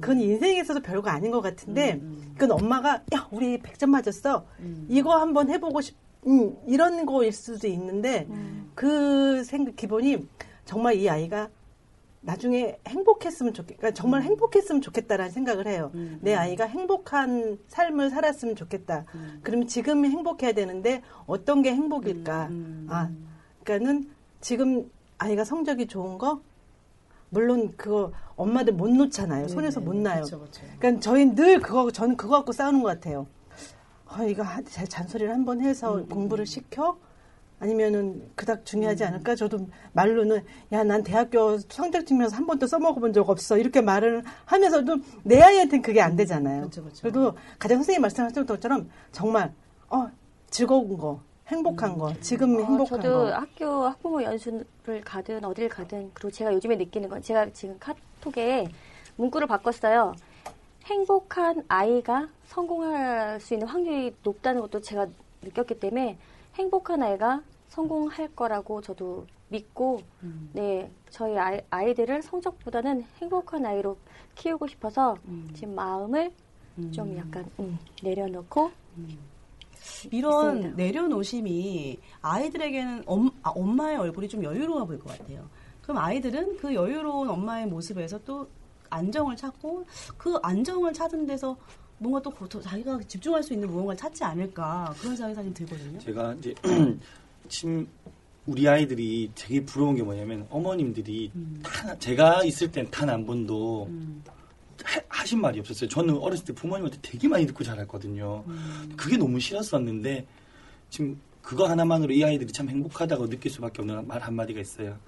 그건 인생에 있어서 별거 아닌 것 같은데 그건 엄마가 야 우리 100점 맞았어. 이거 한번 해보고 싶 음, 이런 거일 수도 있는데 그 생각 기본이 정말 이 아이가 나중에 행복했으면 좋겠, 그러니까 정말 행복했으면 좋겠다라는 생각을 해요. 내 아이가 행복한 삶을 살았으면 좋겠다. 그러면 지금 행복해야 되는데 어떤 게 행복일까? 아, 그러니까는 지금 아이가 성적이 좋은 거 물론 그거 엄마들 못 놓잖아요. 손에서 못 나요. 그렇죠, 그렇죠. 그러니까 저희 늘 그거 저는 그거 갖고 싸우는 것 같아요. 아, 이거 잔소리를 한번 해서 음, 공부를 시켜 아니면은 그닥 중요하지 않을까? 저도 말로는 야 난 대학교 성적 증명서 한 번도 써먹어본 적 없어 이렇게 말을 하면서도 내 아이한테는 그게 안 되잖아요. 그렇죠, 그렇죠. 그래도 가장 선생님 말씀하셨던 것처럼 정말 어 즐거운 거, 행복한 거, 지금 어, 행복한 저도 거. 학교 학부모 연수를 가든 어딜 가든 그리고 제가 요즘에 느끼는 건 제가 지금 카톡에 문구를 바꿨어요. 행복한 아이가 성공할 수 있는 확률이 높다는 것도 제가 느꼈기 때문에 행복한 아이가 성공할 거라고 저도 믿고 네 저희 아이, 아이들을 성적보다는 행복한 아이로 키우고 싶어서 지금 마음을 좀 약간 음, 내려놓고 이런 있습니다. 내려놓으심이 아이들에게는 엄, 아, 엄마의 얼굴이 좀 여유로워 보일 것 같아요. 그럼 아이들은 그 여유로운 엄마의 모습에서 또 안정을 찾고 그 안정을 찾은 데서 뭔가 또 자기가 집중할 수 있는 무언가를 찾지 않을까 그런 생각이 사실 들거든요. 제가 이제 침 우리 아이들이 되게 부러운 게 뭐냐면 어머님들이 단, 제가 있을 땐 단 한 번도 하, 하신 말이 없었어요. 저는 어렸을 때 부모님한테 되게 많이 듣고 자랐거든요. 그게 너무 싫었었는데 지금 그거 하나만으로 이 아이들이 참 행복하다고 느낄 수밖에 없는 말 한마디가 있어요.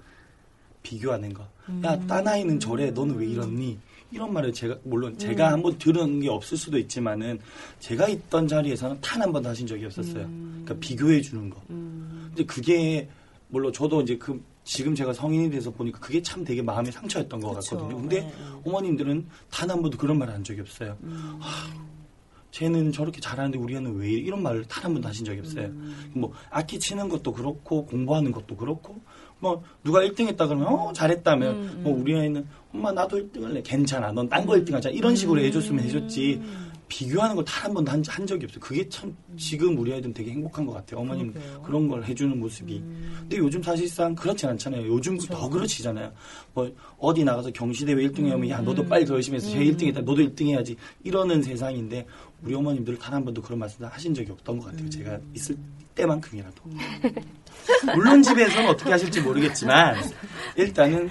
비교하는 거. 야, 딴 아이는 저래. 너는 왜 이렇니? 이런 말을 제가, 물론 제가 한번 들은 게 없을 수도 있지만은 제가 있던 자리에서는 단 한 번도 하신 적이 없었어요. 그러니까 비교해 주는 거. 근데 그게, 물론 저도 이제 그, 지금 제가 성인이 돼서 보니까 그게 참 되게 마음의 상처였던 것 그쵸. 같거든요. 근데 네, 네. 어머님들은 단 한 번도 그런 말을 한 적이 없어요. 아, 쟤는 저렇게 잘하는데 우리 애는 왜? 이런 말을 단 한 번도 하신 적이 없어요. 뭐 악기 치는 것도 그렇고 공부하는 것도 그렇고 뭐 누가 1등 했다 그러면 어 잘했다면 뭐 우리 애는 엄마 나도 1등 할래 괜찮아 넌 딴 거 1등 하자 이런 식으로 해줬으면 해줬지 비교하는 걸 단 한 번도 한, 한 적이 없어요. 그게 참 지금 우리 아이들은 되게 행복한 것 같아요. 어머님 그러게요. 그런 걸 해주는 모습이. 근데 요즘 사실상 그렇지 않잖아요. 요즘 더 그렇지잖아요. 뭐 어디 나가서 경시대회 1등 하면 야 너도 빨리 더 열심히 해서 쟤 1등 했다. 너도 1등 해야지. 이러는 세상인데 우리 어머님들 단한 번도 그런 말씀 하신 적이 없던 것 같아요. 제가 있을 때만큼이라도. 물론 집에서는 어떻게 하실지 모르겠지만 일단은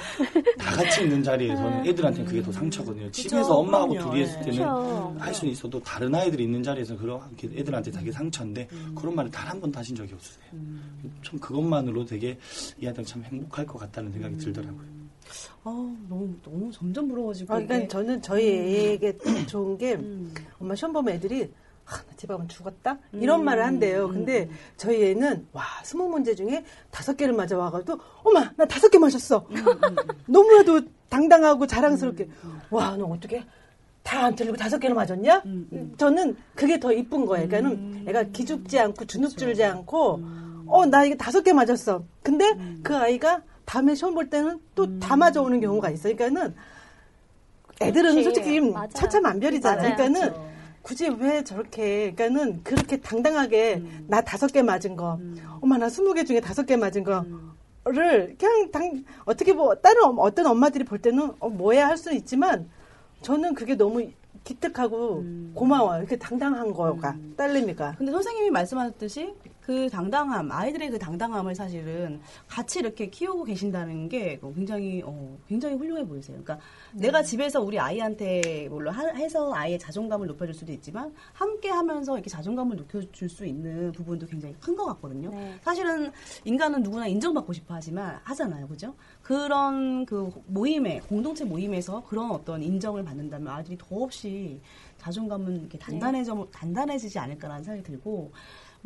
다 같이 있는 자리에서는 애들한테는 그게 더 상처거든요. 집에서 엄마하고 그럼요. 둘이 했을 예. 때는. 할 수는 있어도 다른 아이들이 있는 자리에서 그렇게 애들한테 되게 상처인데 그런 말을 단 한 번도 하신 적이 없으세요. 참 그것만으로 되게 이 아이들 참 행복할 것 같다는 생각이 들더라고요. 아, 너무 너무 점점 부러워지고. 아, 그러니까 저는 저희 애에게 좋은 게 음. 엄마 시험 보면 애들이 아, 나집 가면 죽었다 이런 말을 한대요. 근데 저희 애는 와 스무 문제 중에 다섯 개를 맞아 와가지고 엄마 나 다섯 개 맞았어. *laughs* 너무나도 당당하고 자랑스럽게 와 너 어떻게 다안 틀리고 다섯 개를 맞았냐? 저는 그게 더 이쁜 거예요. 그러니까는 애가 기죽지 않고 주눅들지 않고 어 나 이거 다섯 개 맞았어. 근데 그 아이가 다음에 시험 볼 때는 또다 맞아오는 경우가 있어요. 그러니까는 애들은. 솔직히. 맞아요. 그러니까는 굳이 왜 저렇게 그러니까는 그렇게 당당하게 나 다섯 개 맞은 거, 엄마 나 스무 개 중에 다섯 개 맞은 거 를 그냥 당 어떻게 뭐 다른 엄- 어떤 엄마들이 볼 때는 어, 뭐야 할수 있지만 저는 그게 너무 기특하고 고마워요. 이렇게 당당한 거가 딸내미가. 근데 선생님이 말씀하셨듯이 그 당당함, 아이들의 그 당당함을 사실은 같이 이렇게 키우고 계신다는 게 굉장히 어, 굉장히 훌륭해 보이세요. 그러니까 내가 집에서 우리 아이한테 물론 하- 해서 아이의 자존감을 높여줄 수도 있지만 함께 하면서 이렇게 자존감을 높여줄 수 있는 부분도 굉장히 큰 것 같거든요. 네. 사실은 인간은 누구나 인정받고 싶어 하지만 하잖아요, 그죠? 그런 그 모임에 공동체 모임에서 그런 어떤 인정을 받는다면 아이들이 더없이 자존감은 이렇게 단단해져 단단해지지 않을까라는 생각이 들고.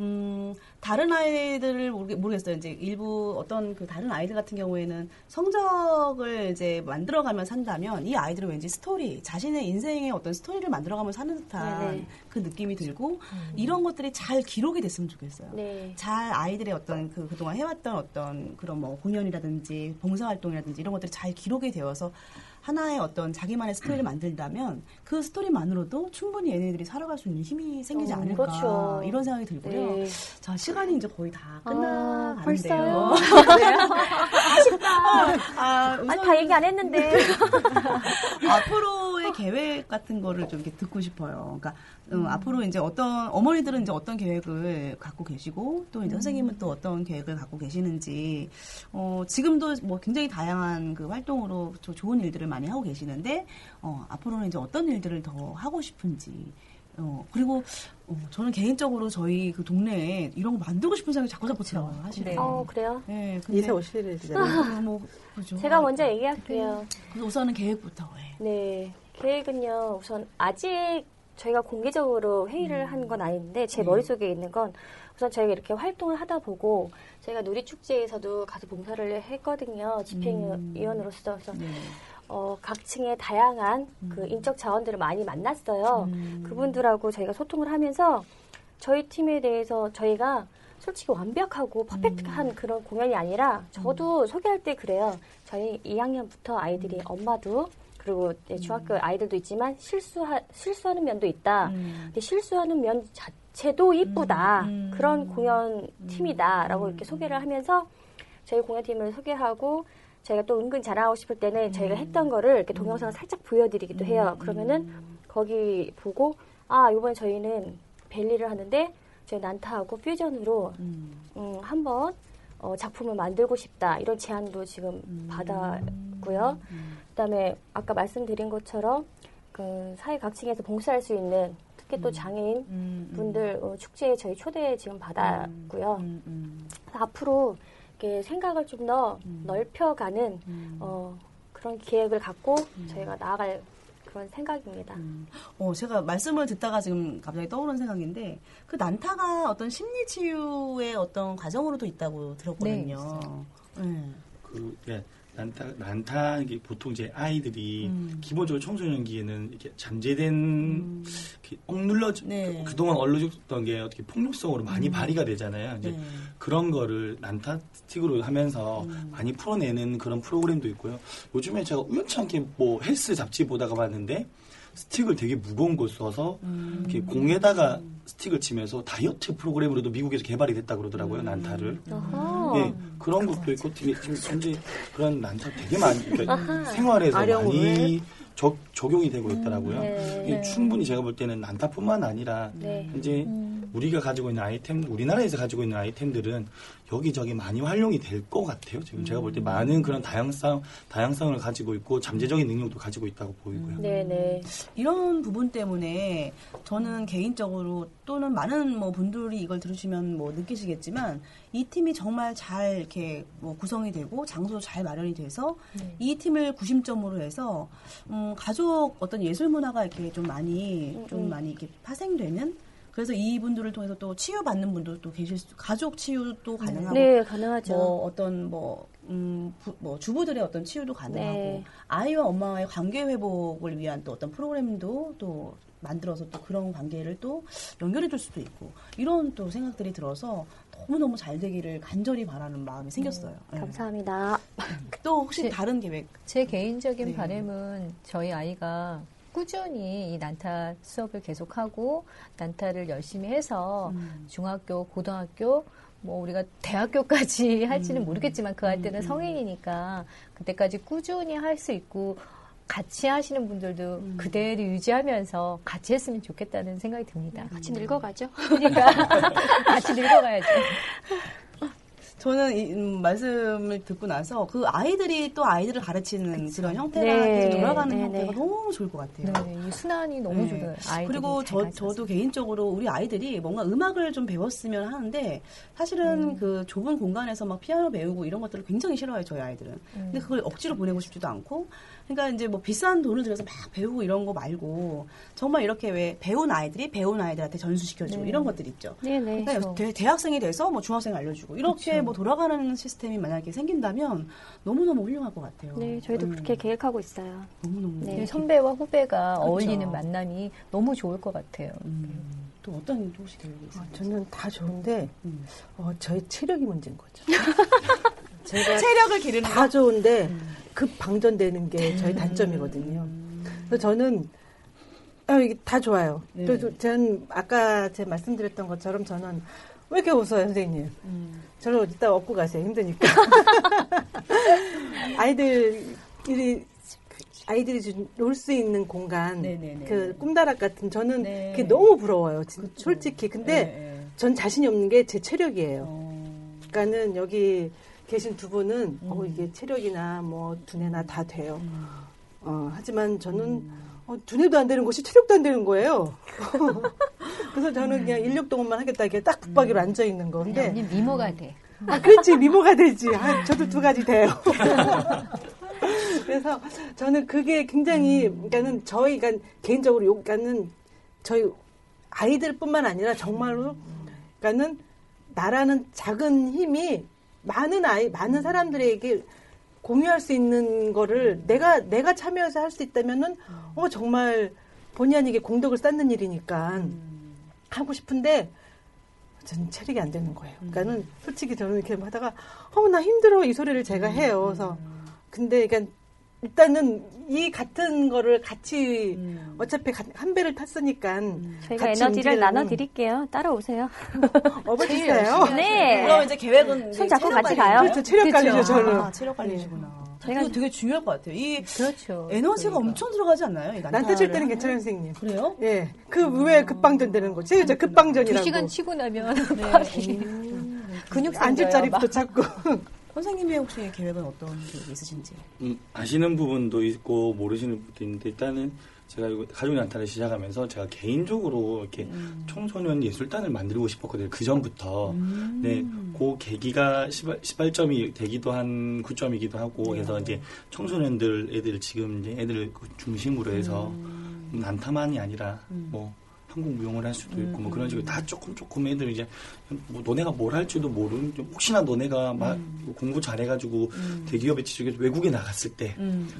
음, 다른 아이들을 모르- 모르겠 어요. 이제 일부 어떤 그 다른 아이들 같은 경우에는 성적을 이제 만들어가며 산다면 이 아이들은 왠지 스토리, 자신의 인생의 어떤 스토리를 만들어가며 사는 듯한 네네. 그 느낌이 들고 이런 것들이 잘 기록이 됐으면 좋겠어요. 네. 잘 아이들의 어떤 그 그동안 해왔던 어떤 그런 뭐 공연이라든지 봉사활동이라든지 이런 것들이 잘 기록이 되어서 하나의 어떤 자기만의 스토리를 만든다면 그 스토리만으로도 충분히 얘네들이 살아갈 수 있는 힘이 생기지 어, 않을까 그렇죠. 이런 생각이 들고요. 네. 자 시간이 이제 거의 다 아, 끝나가는데요. 벌써요? *laughs* 아, 아, 우선 다 얘기 안 했는데. *laughs* 앞으로의 계획 같은 거를 좀 이렇게 듣고 싶어요. 그러니까 음, 앞으로 이제 어떤 어머니들은 이제 어떤 계획을 갖고 계시고 또 이제 선생님은 또 어떤 계획을 갖고 계시는지 어, 지금도 뭐 굉장히 다양한 그 활동으로 저 좋은 일들을 많이 하고 계시는데 어, 앞으로는 이제 어떤 일들을 더 하고 싶은지 어, 그리고 어, 저는 개인적으로 저희 그 동네에 이런 거 만들고 싶은 생각이 자꾸 자꾸 들어요. 사실은. 네. 어, 그래요? 네, 근데 이사 오실 일이잖아요. 어, 뭐, 그죠. 제가 먼저 얘기할게요. 그래서 우선은 계획부터 해. 네. 계획은요, 우선 아직 저희가 공개적으로 회의를 한건 아닌데, 제 머릿속에 있는 건 우선 저희가 이렇게 활동을 하다 보고, 저희가 누리축제에서도 가서 봉사를 했거든요. 집행위원으로서. 그래서 네. 어, 각 층의 다양한 그 인적 자원들을 많이 만났어요. 그분들하고 저희가 소통을 하면서 저희 팀에 대해서 저희가 솔직히 완벽하고 퍼펙트한 그런 공연이 아니라 저도 소개할 때 그래요. 저희 2학년부터 아이들이 엄마도 그리고 중학교 아이들도 있지만 실수하, 실수하는 면도 있다. 근데 실수하는 면 자체도 이쁘다. 그런 공연 팀이다라고 이렇게 소개를 하면서 저희 공연팀을 소개하고 저희가 또 은근 자랑하고 싶을 때는 저희가 했던 거를 이렇게 동영상을 살짝 보여드리기도 해요. 그러면은 거기 보고 아 이번에 저희는 벨리를 하는데 저희 난타하고 퓨전으로 음, 한번 어, 작품을 만들고 싶다. 이런 제안도 지금 받았고요. 그다음에 아까 말씀드린 것처럼 그 사회 각층에서 봉사할 수 있는 특히 또 장애인 분들 어, 축제에 저희 초대 지금 받았고요. 그래서 앞으로 이렇게 생각을 좀 더 넓혀가는 어, 그런 기획을 갖고 저희가 나아갈 그런 생각입니다. 어, 제가 말씀을 듣다가 지금 갑자기 떠오른 생각인데, 그 난타가 어떤 심리 치유의 어떤 과정으로도 있다고 들었거든요. 네. 그, 예, 난타, 난타, 이게 보통 이제 아이들이 음. 기본적으로 청소년기에는 이렇게 잠재된, 이렇게 억눌러, 네. 그동안 얼러졌던 게 어떻게 폭력성으로 많이 발휘가 되잖아요. 이제 네. 그런 거를 난타 스틱으로 하면서 많이 풀어내는 그런 프로그램도 있고요. 요즘에 제가 우연치 않게 뭐 헬스 잡지 보다가 봤는데 스틱을 되게 무거운 걸 써서 이렇게 공에다가 스틱을 치면서 다이어트 프로그램으로도 미국에서 개발이 됐다 그러더라고요. 난타를. 어허. 예, 그런 것도 있고 되게 지금 현재 그런 난타 되게 많이 그러니까. 생활에서. 많이 적, 적용이 되고 있더라고요. 네. 이게 충분히 제가 볼 때는 난타뿐만 아니라 네. 이제 우리가 가지고 있는 아이템, 우리나라에서 가지고 있는 아이템들은 여기저기 많이 활용이 될 것 같아요. 지금 제가 볼 때 많은 그런 다양성, 다양성을 가지고 있고 잠재적인 능력도 가지고 있다고 보이고요. 네네. 이런 부분 때문에 저는 개인적으로 또는 많은 뭐 분들이 이걸 들으시면 뭐 느끼시겠지만 이 팀이 정말 잘 이렇게 뭐 구성이 되고 장소도 잘 마련이 돼서 이 팀을 구심점으로 해서 음, 가족 어떤 예술 문화가 이렇게 좀 많이 좀 많이 이렇게 파생되는 그래서 이분들을 통해서 또 치유받는 분들도 계실 수, 가족 치유도 가능하고 네, 가능하죠. 뭐 어떤 뭐, 음, 부- 뭐 주부들의 어떤 치유도 가능하고 네. 아이와 엄마와의 관계 회복을 위한 또 어떤 프로그램도 또 만들어서 또 그런 관계를 또 연결해 줄 수도 있고 이런 또 생각들이 들어서 너무너무 잘 되기를 간절히 바라는 마음이 생겼어요. 네. 감사합니다. *laughs* 또 혹시 제- 다른 계획? 제 개인적인 네. 바람은 저희 아이가 꾸준히 이 난타 수업을 계속하고 난타를 열심히 해서 음. 중학교, 고등학교, 뭐 우리가 대학교까지 *laughs* 음. 할지는 모르겠지만 그 할 때는 성인이니까 그때까지 꾸준히 할 수 있고 같이 하시는 분들도 그대로 유지하면서 같이 했으면 좋겠다는 생각이 듭니다. 같이 늙어가죠. 그러니까 *laughs* 같이 늙어가야죠. 저는 이 음, 말씀을 듣고 나서 그 아이들이 또 아이들을 가르치는 그런 형태가 네. 계속 돌아가는 네, 형태가 네. 너무 좋을 것 같아요. 네, 이 순환이 너무 네. 좋아요. 아이들이 그리고 잘 저, 가르쳐서. 저도 개인적으로 우리 아이들이 뭔가 음악을 좀 배웠으면 하는데 사실은 그 좁은 공간에서 막 피아노 배우고 이런 것들을 굉장히 싫어해요, 저희 아이들은. 근데 그걸 억지로 보내고 싶지도 않고. 그러니까 이제 뭐 비싼 돈을 들여서 막 배우고 이런 거 말고 정말 이렇게 왜 배운 아이들이 배운 아이들한테 전수시켜주고 이런 것들 있죠. 네네. 그러니까 대, 대학생이 돼서 뭐 중학생 알려주고 이렇게 뭐 돌아가는 시스템이 만약에 생긴다면 너무너무 훌륭할 것 같아요. 네, 저희도 음, 그렇게 계획하고 있어요. 너무너무. 네. 이 선배와 후배가 그렇죠. 어울리는 만남이 너무 좋을 것 같아요. 음, 또 어떤 혹시 계획이 있어요? 어, 저는 다 좋은데 음. 어, 저희 체력이 문제인 거죠. *laughs* 제가 체력을 기르는 다 좋은데 급 방전되는 게 저희 단점이거든요. 그래서 저는 아, 이게 다 좋아요. 네. 또 저- 저는 아까 제가 말씀드렸던 것처럼 저는 왜 이렇게 웃어요, 선생님? 저를 이따 업고 가세요. 힘드니까. *laughs* 아이들이 아이들이 놀 수 있는 공간, 네네네. 그 꿈다락 같은 저는 네. 그게 너무 부러워요. 진- 솔직히. 근데 네, 전 자신이 없는 게 제 체력이에요. 어. 그러니까는 여기 계신 두 분은 어, 이게 체력이나 뭐 두뇌나 다 돼요. 어, 하지만 저는 어, 두뇌도 안 되는 것이 체력도 안 되는 거예요. *laughs* 그래서 저는 그냥 인력 동원만 하겠다 이게 딱 붙박이로 앉아 있는 거. 근데 언니 미모가 돼. 아, 그렇지 미모가 되지. 아, 저도 두 가지 돼요. *laughs* 그래서 저는 그게 굉장히 그러니까는 저희 그러니까 개인적으로 요 그러니까는 저희 아이들뿐만 아니라 정말로 그러니까는 나라는 작은 힘이 많은 아이 많은 사람들에게 공유할 수 있는 거를 내가 내가 참여해서 할 수 있다면은 어 정말 본의 아니게 공덕을 쌓는 일이니까 하고 싶은데 저는 체력이 안 되는 거예요. 그러니까는 솔직히 저는 이렇게 하다가 어나 힘들어. 이 소리를 제가 해요. 그래서 근데 그러니까 일단은 이 같은 거를 같이 어차피 가- 한 배를 탔으니까 저희가 같이 에너지를 움직이는 나눠 드릴게요. 따라오세요. *laughs* 업어주세요. 네. 그럼 이제 계획은 손 이제 잡고 체력 같이. 가요. 그렇죠. 체력 관리죠 그렇죠. 저는. 아, 체력 관리시구나. 저희가 이거 되게 중요할 것 같아요. 이 그렇죠. 에너지가 그러니까. 엄청 들어가지 않나요? 이 난타 칠 때는? 괜찮아요, 선생님. 그래요? 예. 그왜 급방전 되는 거지? 저두 급방전이라고. 시간 치고 나면 *laughs* 팔이 근육 앉을 자리부터 막. 찾고. 선생님의 혹시 계획은 어떤 계획이 있으신지? 음, 아시는 부분도 있고 모르시는 부분도 있는데 일단은 제가 이거 가족 난타를 시작하면서 제가 개인적으로 이렇게 청소년 예술단을 만들고 싶었거든요. 그 전부터. 네, 그 계기가 시발, 시발점이 되기도 한 구점이기도 하고 그래서 이제 청소년들 애들 지금 이제 애들 그 중심으로 해서 난타만이 아니라 뭐 한국 무용을 할 수도 있고 뭐 그런 식으로 다 조금 조금 애들 이제 뭐 너네가 뭘 할지도 모르는 혹시나 너네가 막 공부 잘해가지고 대기업에 취직해서 외국에 나갔을 때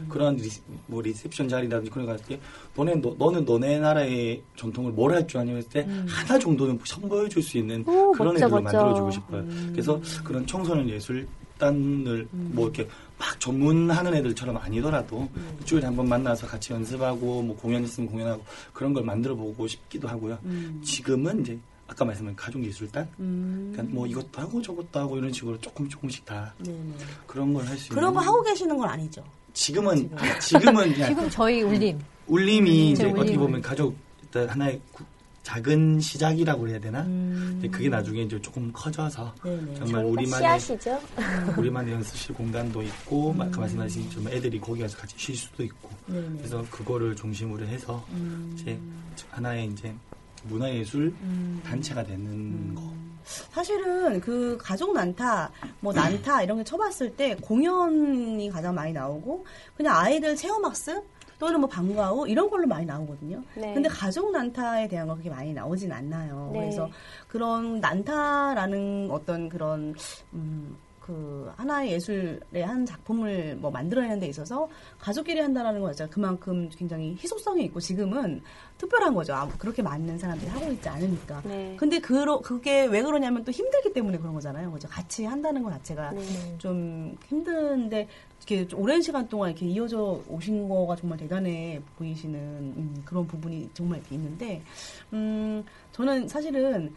그런 리스, 뭐 리셉션 자리라든지 그런 거 갔을 때 너네 너, 너는 너네 나라의 전통을 뭘 할 줄 아냐 했을 때 하나 정도는 선보여줄 수 있는 오, 그런 멋져, 애들을 멋져. 만들어주고 싶어요. 그래서 그런 청소년 예술단을 뭐 이렇게 막 전문하는 애들처럼 아니더라도 일주일에 한 번 만나서 같이 연습하고 뭐 공연 있으면 공연하고 그런 걸 만들어 보고 싶기도 하고요. 지금은 이제 아까 말씀한 가족 예술단, 그러니까 뭐 이것도 하고 저것도 하고 이런 식으로 조금 조금씩 다 그런 걸 할 수 있는. 그런 거 하고 계시는 건 아니죠? 지금은 지금은 *laughs* 그냥 지금 저희 울림. 울림이 이제 제 울림. 어떻게 보면 가족 일단 하나의 구- 작은 시작이라고 해야 되나? 근데 그게 나중에 이제 조금 커져서 네네. 정말 우리만의 씨앗이죠. 우리만의 *laughs* 연습실 공간도 있고 아까 말씀하신 좀 애들이 거기 가서 같이 쉴 수도 있고 그래서 그거를 중심으로 해서 이제 하나의 이제 문화예술 단체가 되는 거. 사실은 그 가족 난타, 뭐 난타 이런 게 쳐봤을 때 공연이 가장 많이 나오고 그냥 아이들 체험학습 또는 뭐 방과후 이런 걸로 많이 나오거든요. 네. 근데 가족 난타에 대한 거 그렇게 많이 나오진 않나요. 네. 그래서 그런 난타라는 어떤 그런 음, 그 하나의 예술의 한 작품을 뭐 만들어내는 데 있어서 가족끼리 한다라는 거 자체가 그만큼 굉장히 희소성이 있고 지금은 특별한 거죠. 아무 그렇게 많은 사람들이 하고 있지 않으니까. 네. 근데 그러, 그게 왜 그러냐면 또 힘들기 때문에 그런 거잖아요. 그죠? 같이 한다는 것 자체가 네. 좀 힘든데 이렇게 좀 오랜 시간 동안 이렇게 이어져 오신 거가 정말 대단해 보이시는 음, 그런 부분이 정말 있는데 음, 저는 사실은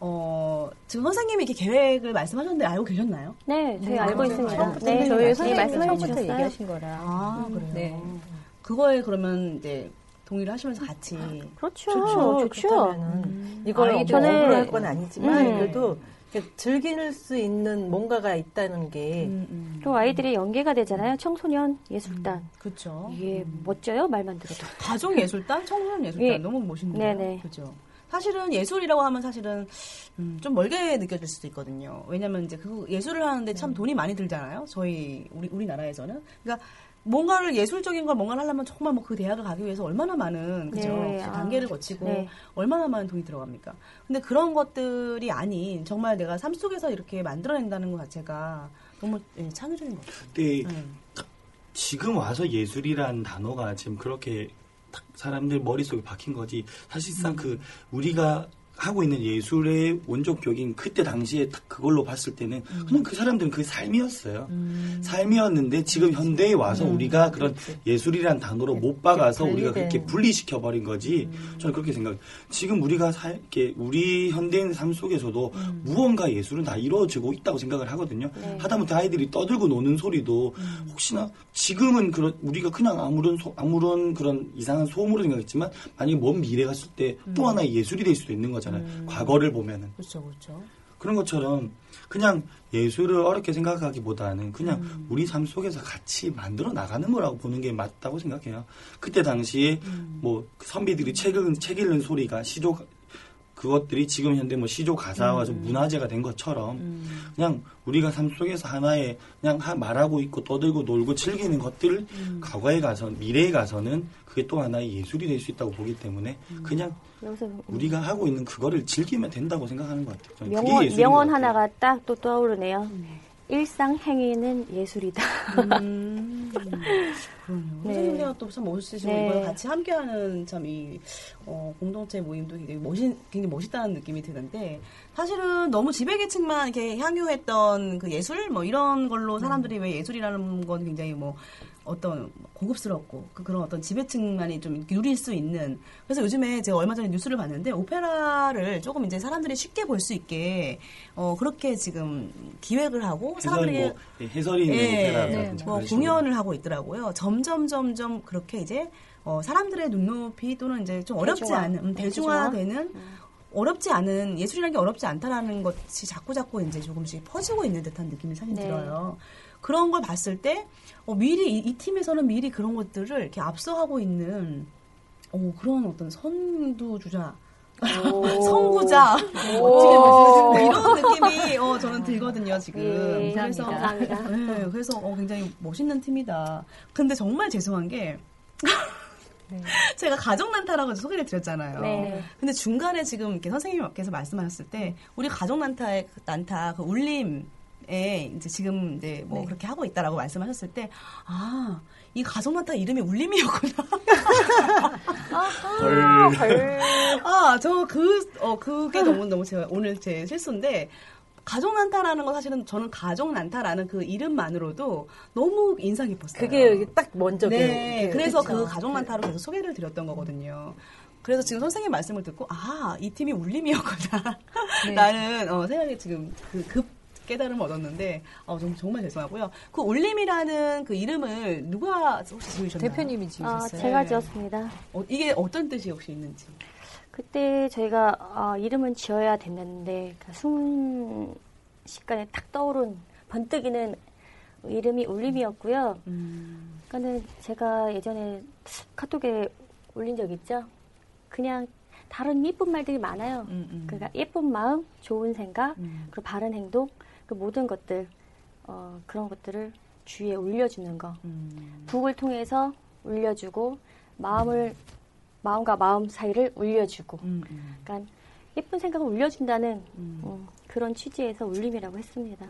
어, 지금 선생님이 이렇게 계획을 말씀하셨는데 알고 계셨나요? 네, 저희 네, 알고. 있습니다. 처음부터 네, 저희 네, 선생님 말씀해 처음부터 주셨어요. 얘기하신 거라. 아, 그래요? 네. 그거에 그러면 이제 동의를 하시면서 같이 그렇죠. 좋죠. 좋죠. 그렇다면은 이걸 뭐 저는- 억울할 건 아니지만 음. 그래도 즐길 수 있는 뭔가가 있다는 게 음, 음. 그리고 아이들이 연계가 되잖아요. 청소년 예술단. 그렇죠. 이게 멋져요. 말만 들어도. 가족 예술단, 청소년 예술단 예. 너무 멋있는데요. 네네. 그죠. 사실은 예술이라고 하면 사실은 음, 좀 멀게 느껴질 수도 있거든요. 왜냐면 이제 그 예술을 하는데 참 돈이 많이 들잖아요. 저희 우리 우리나라에서는. 그러니까 뭔가를 예술적인 걸 뭔가를 하려면 정말 뭐 그 대학을 가기 위해서 얼마나 많은 그죠 네, 그 아, 단계를 거치고 네. 얼마나 많은 돈이 들어갑니까? 근데 그런 것들이 아닌 정말 내가 삶 속에서 이렇게 만들어낸다는 것 자체가 너무 예, 창의적인 것 같아요. 근데 음. 지금 와서 예술이라는 단어가 지금 그렇게 딱 사람들 머릿속에 박힌 거지 사실상 음. 그 우리가 하고 있는 예술의 원조격인 그때 당시에 딱 그걸로 봤을 때는 음. 그냥 그 사람들은 그 삶이었어요. 삶이었는데 지금 현대에 와서 음. 우리가 그런 예술이란 단어로 못 박아서 우리가. 그렇게 분리시켜 버린 거지. 음. 저는 그렇게 생각해요. 지금 우리가 살, 이렇게 우리 현대인 삶 속에서도 음. 무언가 예술은 다 이루어지고 있다고 생각을 하거든요. 네. 하다못해 아이들이 떠들고 노는 소리도 음. 혹시나 지금은 그런 우리가 그냥 아무런 소- 아무런 그런 이상한 소음으로 생각했지만 만약에 먼 미래 갔을 때또 음. 하나의 예술이 될 수도 있는 거 잖아요. 과거를 보면은 그렇죠, 그렇죠. 그런 것처럼 그냥 예술을 어렵게 생각하기보다는 그냥 음. 우리 삶 속에서 같이 만들어 나가는 거라고 보는 게 맞다고 생각해요. 그때 당시에 음. 뭐그 선비들이 책, 읽는, 책 읽는 소리가 시조 그것들이 지금 현대 뭐 시조 가사와 좀 문화재가 된 것처럼 음. 그냥 우리가 삶 속에서 하나의 그냥 하- 말하고 있고 떠들고 놀고 즐기는 것들 음. 과거에 가서 미래에 가서는 그게 또 하나의 예술이 될 수 있다고 보기 때문에 음. 그냥 여기서 우리가 하고 있는 그거를 즐기면 된다고 생각하는 것 같아요. 명언, 예술인 명언 것 같아요. 하나가 딱 또 떠오르네요. 일상 행위는 예술이다. 음. 그럼요. *laughs* 네. 선생님과 또 참 멋있으시고 네. 이걸 같이 함께하는 참이 어, 공동체 모임도 굉장히 멋있 굉장히 멋있다는 느낌이 드는데 사실은 너무 지배계층만 이렇게 향유했던 그 예술 뭐 이런 걸로 사람들이 왜 예술이라는 건 굉장히 뭐 어떤 고급스럽고 그 그런 어떤 지배층만이 좀 누릴 수 있는 그래서 요즘에 제가 얼마 전에 뉴스를 봤는데 오페라를 조금 이제 사람들이 쉽게 볼 수 있게 어 그렇게 지금 기획을 하고 해설 사람들이 뭐 예, 해설이 있는 예, 오페라라든지 뭐 그런 식으로. 공연을 하고 있더라고요. 점점 점점 그렇게 이제 어, 사람들의 눈높이 또는 이제 좀 어렵지 대중화. 않은 음, 네, 대중화되는 어렵지 않은 예술이라는 게 어렵지 않다라는 것이 자꾸 자꾸 이제 조금씩 퍼지고 있는 듯한 느낌이 사실 네. 들어요. 그런 걸 봤을 때 어, 미리 이, 이 팀에서는 미리 그런 것들을 이렇게 앞서하고 있는 어, 그런 어떤 선두 주자 *laughs* 선구자 오. 지금 이런 느낌이 어, 저는 들거든요 지금. 예, 그래서 감사합니다. 네, 그래서 어, 굉장히 멋있는 팀이다. 근데 정말 죄송한 게 *laughs* 제가 가족 난타라고 소개를 드렸잖아요. 네. 근데 중간에 지금 이렇게 선생님께서 말씀하셨을 때 우리 가족 난타의 그 난타 그 울림 에 이제 지금 이제 뭐 네. 그렇게 하고 있다라고 말씀하셨을 때 아 이 가족 난타 이름이 울림이었구나. 헐. 아, 저 그, 어, 그게 너무, 너무 제가 오늘 제 실수인데, 가족 난타라는 거 사실은 저는 가족 난타라는 그 이름만으로도 너무 인상 깊었어요. 그게 여기 딱 먼저 네. 그- 그래서 그쵸. 그 가족 난타로 계속 소개를 드렸던 거거든요. 그래서 지금 선생님 말씀을 듣고, 아, 이 팀이 울림이었구나. 네. *laughs* 라는, 어, 생각이 지금 그 급 깨달음을 얻었는데, 어, 정- 정말 죄송하고요. 그 울림이라는 그 이름을 누가 혹시 지으셨나요? 대표님이 아, 지으셨어요. 제가 네. 지었습니다. 어, 이게 어떤 뜻이 혹시 있는지. 그때 저희가 아, 이름은 지어야 됐는데 그 순식간에 딱 떠오른 번뜩이는 이름이 울림이었고요. 음. 그러니까는 제가 예전에 카톡에 올린 적 있죠. 그냥 다른 예쁜 말들이 많아요. 음, 음. 그러니까 예쁜 마음, 좋은 생각, 음. 그리고 바른 행동, 그 모든 것들 어, 그런 것들을 주위에 올려주는 거. 음. 북을 통해서 올려주고 마음을 마음과 마음 사이를 올려주고. 음, 음. 그러니까 예쁜 생각을 올려준다는 음. 음, 그런 취지에서 울림이라고 했습니다.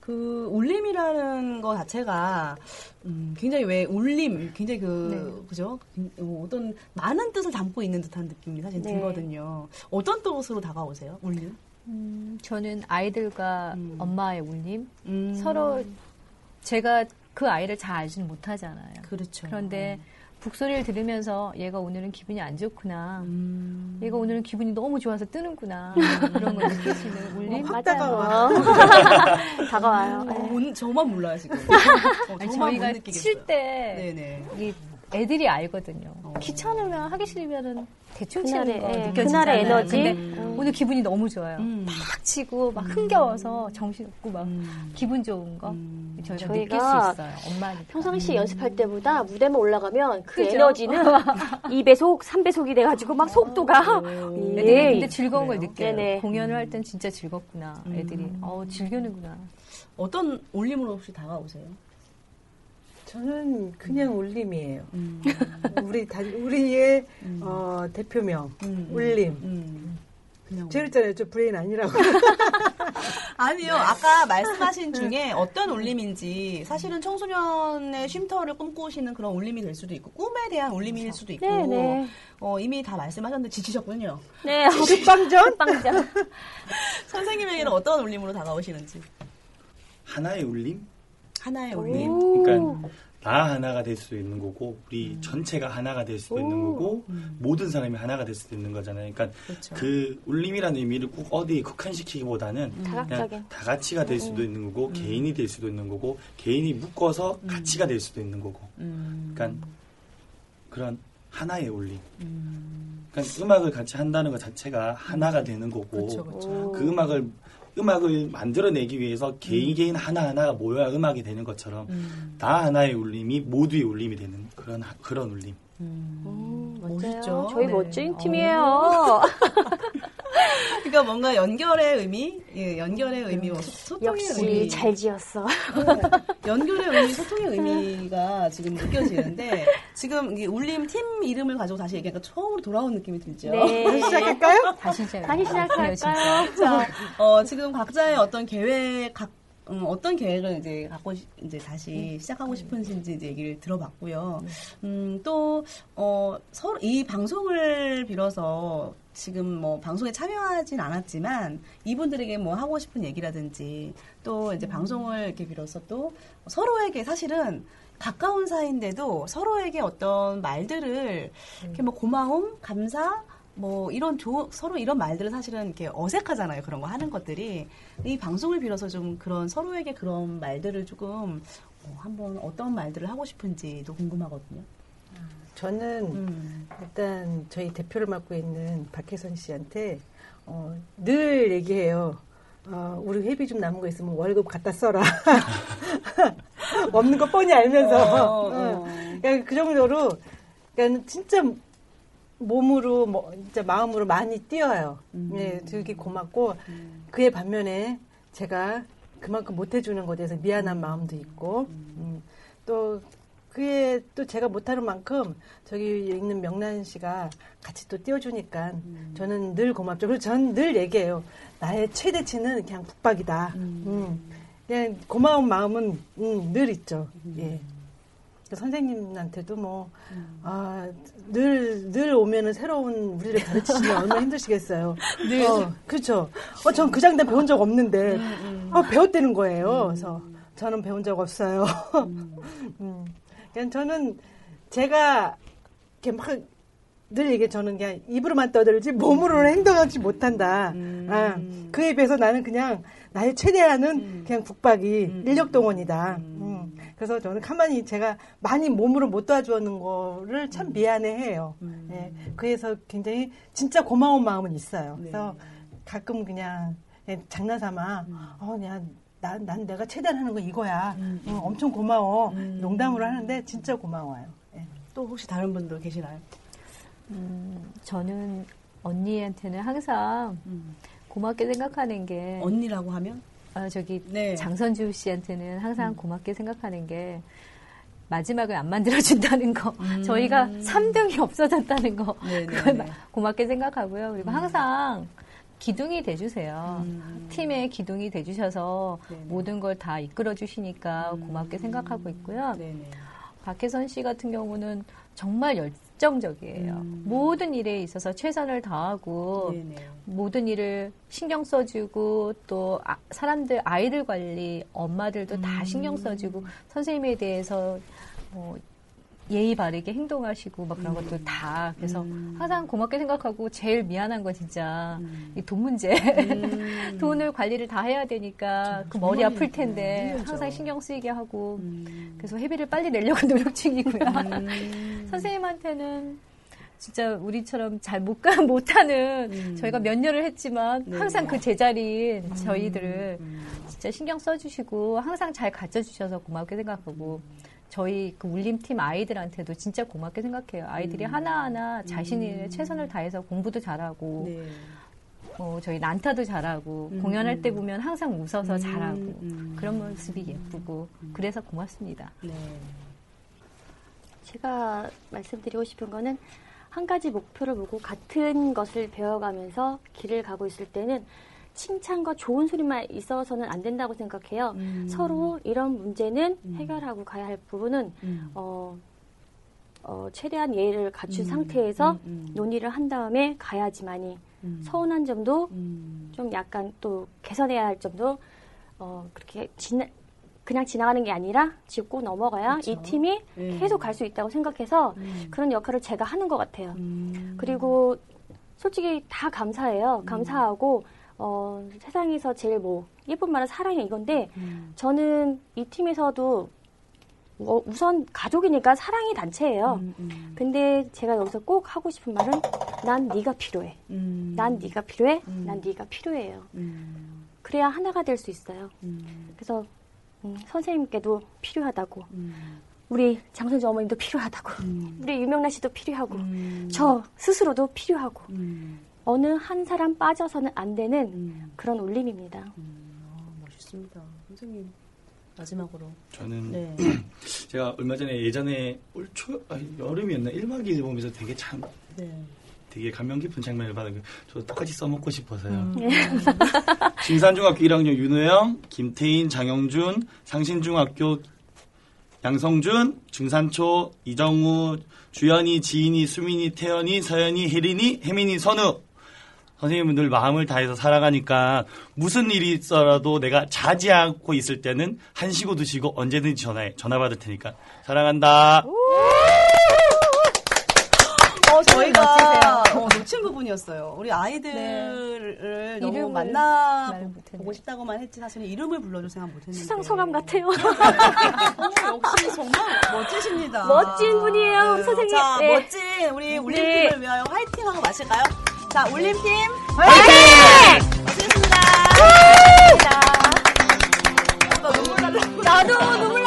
그 울림이라는 거 자체가 음, 굉장히 왜 울림 굉장히 그 그죠 어, 어떤 많은 뜻을 담고 있는 듯한 느낌이 사실 네. 들거든요. 어떤 뜻으로 다가오세요? 울림? 음, 저는 아이들과 음. 엄마의 울림 음. 서로 제가 그 아이를 잘 알지는 못하잖아요. 그렇죠. 그런데 북소리를 들으면서 얘가 오늘은 기분이 안 좋구나. 음. 얘가 오늘은 기분이 너무 좋아서 뜨는구나. 이런 걸 느낄 수 있는 울림. 확 맞아요. 다가와요. *laughs* 네. 어, 온- 저만 몰라요 지금. *laughs* 어, 아니, 저만 저희가. 칠 때 애들이 알거든요. 어. 귀찮으면 하기 싫으면은 대충 치는 그날의, 거 예, 느껴지잖아요. 그날의 에너지. 근데 음. 오늘 기분이 너무 좋아요. 음. 막 치고 막 흥겨워서 정신 없고 막 음. 기분 좋은 거 음. 저희가, 저희가 느낄 수 있어요. 엄마니까. 평상시 연습할 때보다 무대만 올라가면 그 그죠? 에너지는 *laughs* 2배속, 3배속이 돼가지고 막 속도가 *laughs* 애들이 예. 근데 즐거운 걸 느껴요. 네네. 공연을 할 땐 진짜 즐겁구나. 애들이. 어 즐기는구나. 어떤 올림으로 혹시 다가오세요? 저는 그냥 울림이에요. 음. 우리 다, 우리의 어, 대표명 음. 울림. 음. 그냥 제가 그랬잖아요. 저 브레인 아니라고. *laughs* 아니요. 아까 말씀하신 중에 어떤 울림인지 사실은 청소년의 쉼터를 꿈꾸시는 그런 울림이 될 수도 있고 꿈에 대한 울림일 수도 있고 네 네. 어, 이미 다 말씀하셨는데 지치셨군요. 네. *laughs* 끝방전? 빵장. 선생님에게는 어떤 울림으로 다가오시는지 하나의 울림? 하나의 네. 울림. 그러니까 나 하나가 될수 있는 거고 우리 전체가 하나가 될 수도 있는 거고 모든 사람이 하나가 될 수도 있는 거잖아요. 그러니까 그렇죠. 그 울림이라는 의미를 꼭 어디에 국한시키기보다는 다각적인. 그냥 다 같이가 될 수도 있는 거고 개인이 될 수도 있는 거고 개인이 묶어서 가치가 될 수도 있는 거고 음. 그러니까 그런 하나의 울림. 그러니까 음악을 같이 한다는 것 자체가 하나가 되는 거고 그렇죠, 그렇죠. 그 음악을 음악을 만들어내기 위해서 개인 개인 하나 하나가 모여야 음악이 되는 것처럼 음. 나 하나의 울림이 모두의 울림이 되는 그런 하- 그런 울림. 음, 멋있죠? 멋져요. 저희 네. 멋진 팀이에요. *laughs* *laughs* 그러니까 뭔가 연결의 의미, 예, 연결의 의미, 뭐 소- 역시 의미, 잘 지었어. 연결의 의미, 소통의 의미가 지금 느껴지는데 지금 이 울림 팀 이름을 가지고 다시 얘기하니까 처음으로 돌아온 느낌이 들죠. 네. *laughs* 시작할까요? 다시 시작. 다시 시작할까요? 자, 어, 지금 각자의 어떤 계획, 각, 음, 어떤 계획을 이제 갖고, 시- 이제 다시 시작하고 싶으신지 이제 얘기를 들어봤고요. 음, 또, 어, 서로, 이 방송을 빌어서 지금 뭐 방송에 참여하진 않았지만 이분들에게 뭐 하고 싶은 얘기라든지 또 이제 방송을 이렇게 빌어서 또 서로에게 사실은 가까운 사이인데도 서로에게 어떤 말들을 이렇게 뭐 고마움, 감사, 뭐 이런 조, 서로 이런 말들은 사실은 이렇게 어색하잖아요. 그런 거 하는 것들이 이 방송을 빌어서 좀 그런 서로에게 그런 말들을 조금 어, 한번 어떤 말들을 하고 싶은지도 궁금하거든요. 저는 음. 일단 저희 대표를 맡고 있는 박혜선 씨한테 어, 늘 얘기해요. 어, 우리 회비 좀 남은 거 있으면 월급 갖다 써라. *laughs* 없는 거 뻔히 알면서. 어, 어. 응. 그러니까 그 정도로, 그러니까 진짜 몸으로, 뭐, 진짜 마음으로 많이 뛰어요. 음. 예, 되게 고맙고, 그의 반면에 제가 그만큼 못해주는 것에 대해서 미안한 마음도 있고, 음, 또, 그에 또 제가 못하는 만큼 저기 있는 명란 씨가 같이 또 띄워주니까 저는 늘 고맙죠. 그리고 전 늘 얘기해요. 나의 최대치는 그냥 북박이다. 음. 그냥 고마운 마음은 음, 늘 있죠. 예. 그 선생님한테도 뭐, 아, 늘, 늘 오면은 새로운 우리를 가르치시면 얼마나 *laughs* 힘드시겠어요. 늘. 어, 그렇죠. 어, 전 그 장단 배운 적 없는데, 어, 배웠다는 거예요. 그래서 저는 배운 적 없어요. *laughs* 음. 그냥 저는 제가 이렇게 막, 늘 이게 저는 그냥 입으로만 떠들지 몸으로는 행동하지 못한다. 아, 그에 비해서 나는 그냥 나의 최대한은 그냥 북박이 인력 동원이다. 음. 그래서 저는 가만히 제가 많이 몸으로 못 도와주는 거를 참 미안해해요. 예, 그래서 굉장히 진짜 고마운 마음은 있어요. 그래서 가끔 그냥 그냥 장난삼아, 어, 그냥 난, 난 내가 최대한 하는 거 이거야. 응, 엄청 고마워. 농담으로 하는데 진짜 고마워요. 예. 또 혹시 다른 분도 계시나요? 음, 저는 언니한테는 항상 고맙게 생각하는 게 언니라고 하면? 아, 저기 네. 장선주 씨한테는 항상 고맙게 생각하는 게 마지막을 안 만들어준다는 거, 저희가 3등이 없어졌다는 거, 음. 네네네. 음. 그걸 마- 고맙게 생각하고요. 그리고 항상 기둥이 돼주세요. 팀의 기둥이 돼주셔서 네네. 모든 걸 다 이끌어 주시니까 고맙게 생각하고 있고요. 네네. 박혜선 씨 같은 경우는 정말 열정적이에요. 모든 일에 있어서 최선을 다하고 네네. 모든 일을 신경 써주고 또 아- 사람들 아이들 관리 엄마들도 다 신경 써주고 선생님에 대해서 뭐 예의 바르게 행동하시고 막 그런 것들 다. 그래서 항상 고맙게 생각하고 제일 미안한 건 진짜 이돈 문제. *laughs* 돈을 관리를 다 해야 되니까 그 머리 아플 텐데 항상 신경 쓰이게 하고. 그래서 회비를 빨리 내려고 *laughs* 노력 중이고요. *laughs* 선생님한테는 진짜 우리처럼 잘 못 가, 못하는 저희가 몇 년을 했지만 항상 그 제자리인 저희들을 진짜 신경 써주시고 항상 잘 가르쳐주셔서 고맙게 생각하고 저희 그 울림팀 아이들한테도 진짜 고맙게 생각해요. 아이들이 하나하나 자신의 최선을 다해서 공부도 잘하고 네. 어, 저희 난타도 잘하고 공연할 때 보면 항상 웃어서 잘하고 그런 모습이 예쁘고 그래서 고맙습니다. 네. 제가 말씀드리고 싶은 거는 한 가지 목표를 보고 같은 것을 배워가면서 길을 가고 있을 때는 칭찬과 좋은 소리만 있어서는 안 된다고 생각해요. 서로 이런 문제는 해결하고 가야 할 부분은 어, 어, 최대한 예의를 갖춘 상태에서 논의를 한 다음에 가야지만이 서운한 점도 좀 약간 또 개선해야 할 점도 어, 그렇게 지나, 그냥 지나가는 게 아니라 짚고 넘어가야 이 팀이 네. 계속 갈 수 있다고 생각해서 그런 역할을 제가 하는 것 같아요. 그리고 솔직히 다 감사해요. 감사하고 어, 세상에서 제일 뭐 예쁜 말은 사랑이 이건데 저는 이 팀에서도 어, 우선 가족이니까 사랑이 단체예요. 근데 제가 여기서 꼭 하고 싶은 말은 난 네가 필요해. 난 네가 필요해. 난 네가 필요해요. 그래야 하나가 될 수 있어요. 그래서 음, 선생님께도 필요하다고. 우리 장선주 어머님도 필요하다고. 우리 유명란 씨도 필요하고. 저 스스로도 필요하고. 어느 한 사람 빠져서는 안 되는 그런 울림입니다. 멋있습니다. 선생님 마지막으로. 저는 네. *clears throat* 제가 얼마 전에 예전에 올 초, 아, 여름이었나 1박 2일 보면서 되게 참 네. 되게 감명 깊은 장면을 받았고 저 똑같이 써먹고 싶어서요. 음. *laughs* 진산중학교 1학년 윤호영, 김태인, 장영준, 상신중학교 양성준, 중산초 이정우, 주연이, 지인이, 수민이, 태연이, 서연이, 혜린이, 혜민이, 선우. 선생님들 마음을 다해서 살아가니까 무슨 일이 있어라도 내가 자지 않고 있을 때는 한시고 드시고 언제든지 전화해 전화 받을 테니까 사랑한다. 어, 저희가 멋지세요. 어, 놓친 부분이었어요. 우리 아이들을 너무 이름을 만나 말 못했네. 보고 싶다고만 했지 사실은 이름을 불러줄 생각 못했는데. 수상 소감 같아요. *laughs* 어, 역시 정말 멋지십니다. 멋진 분이에요, 우리 선생님. 자, 네. 멋진 우리 울림팀을 위하여 화이팅하고 마실까요? 자, 울림팀 화이팅! 고생했습니다. 나도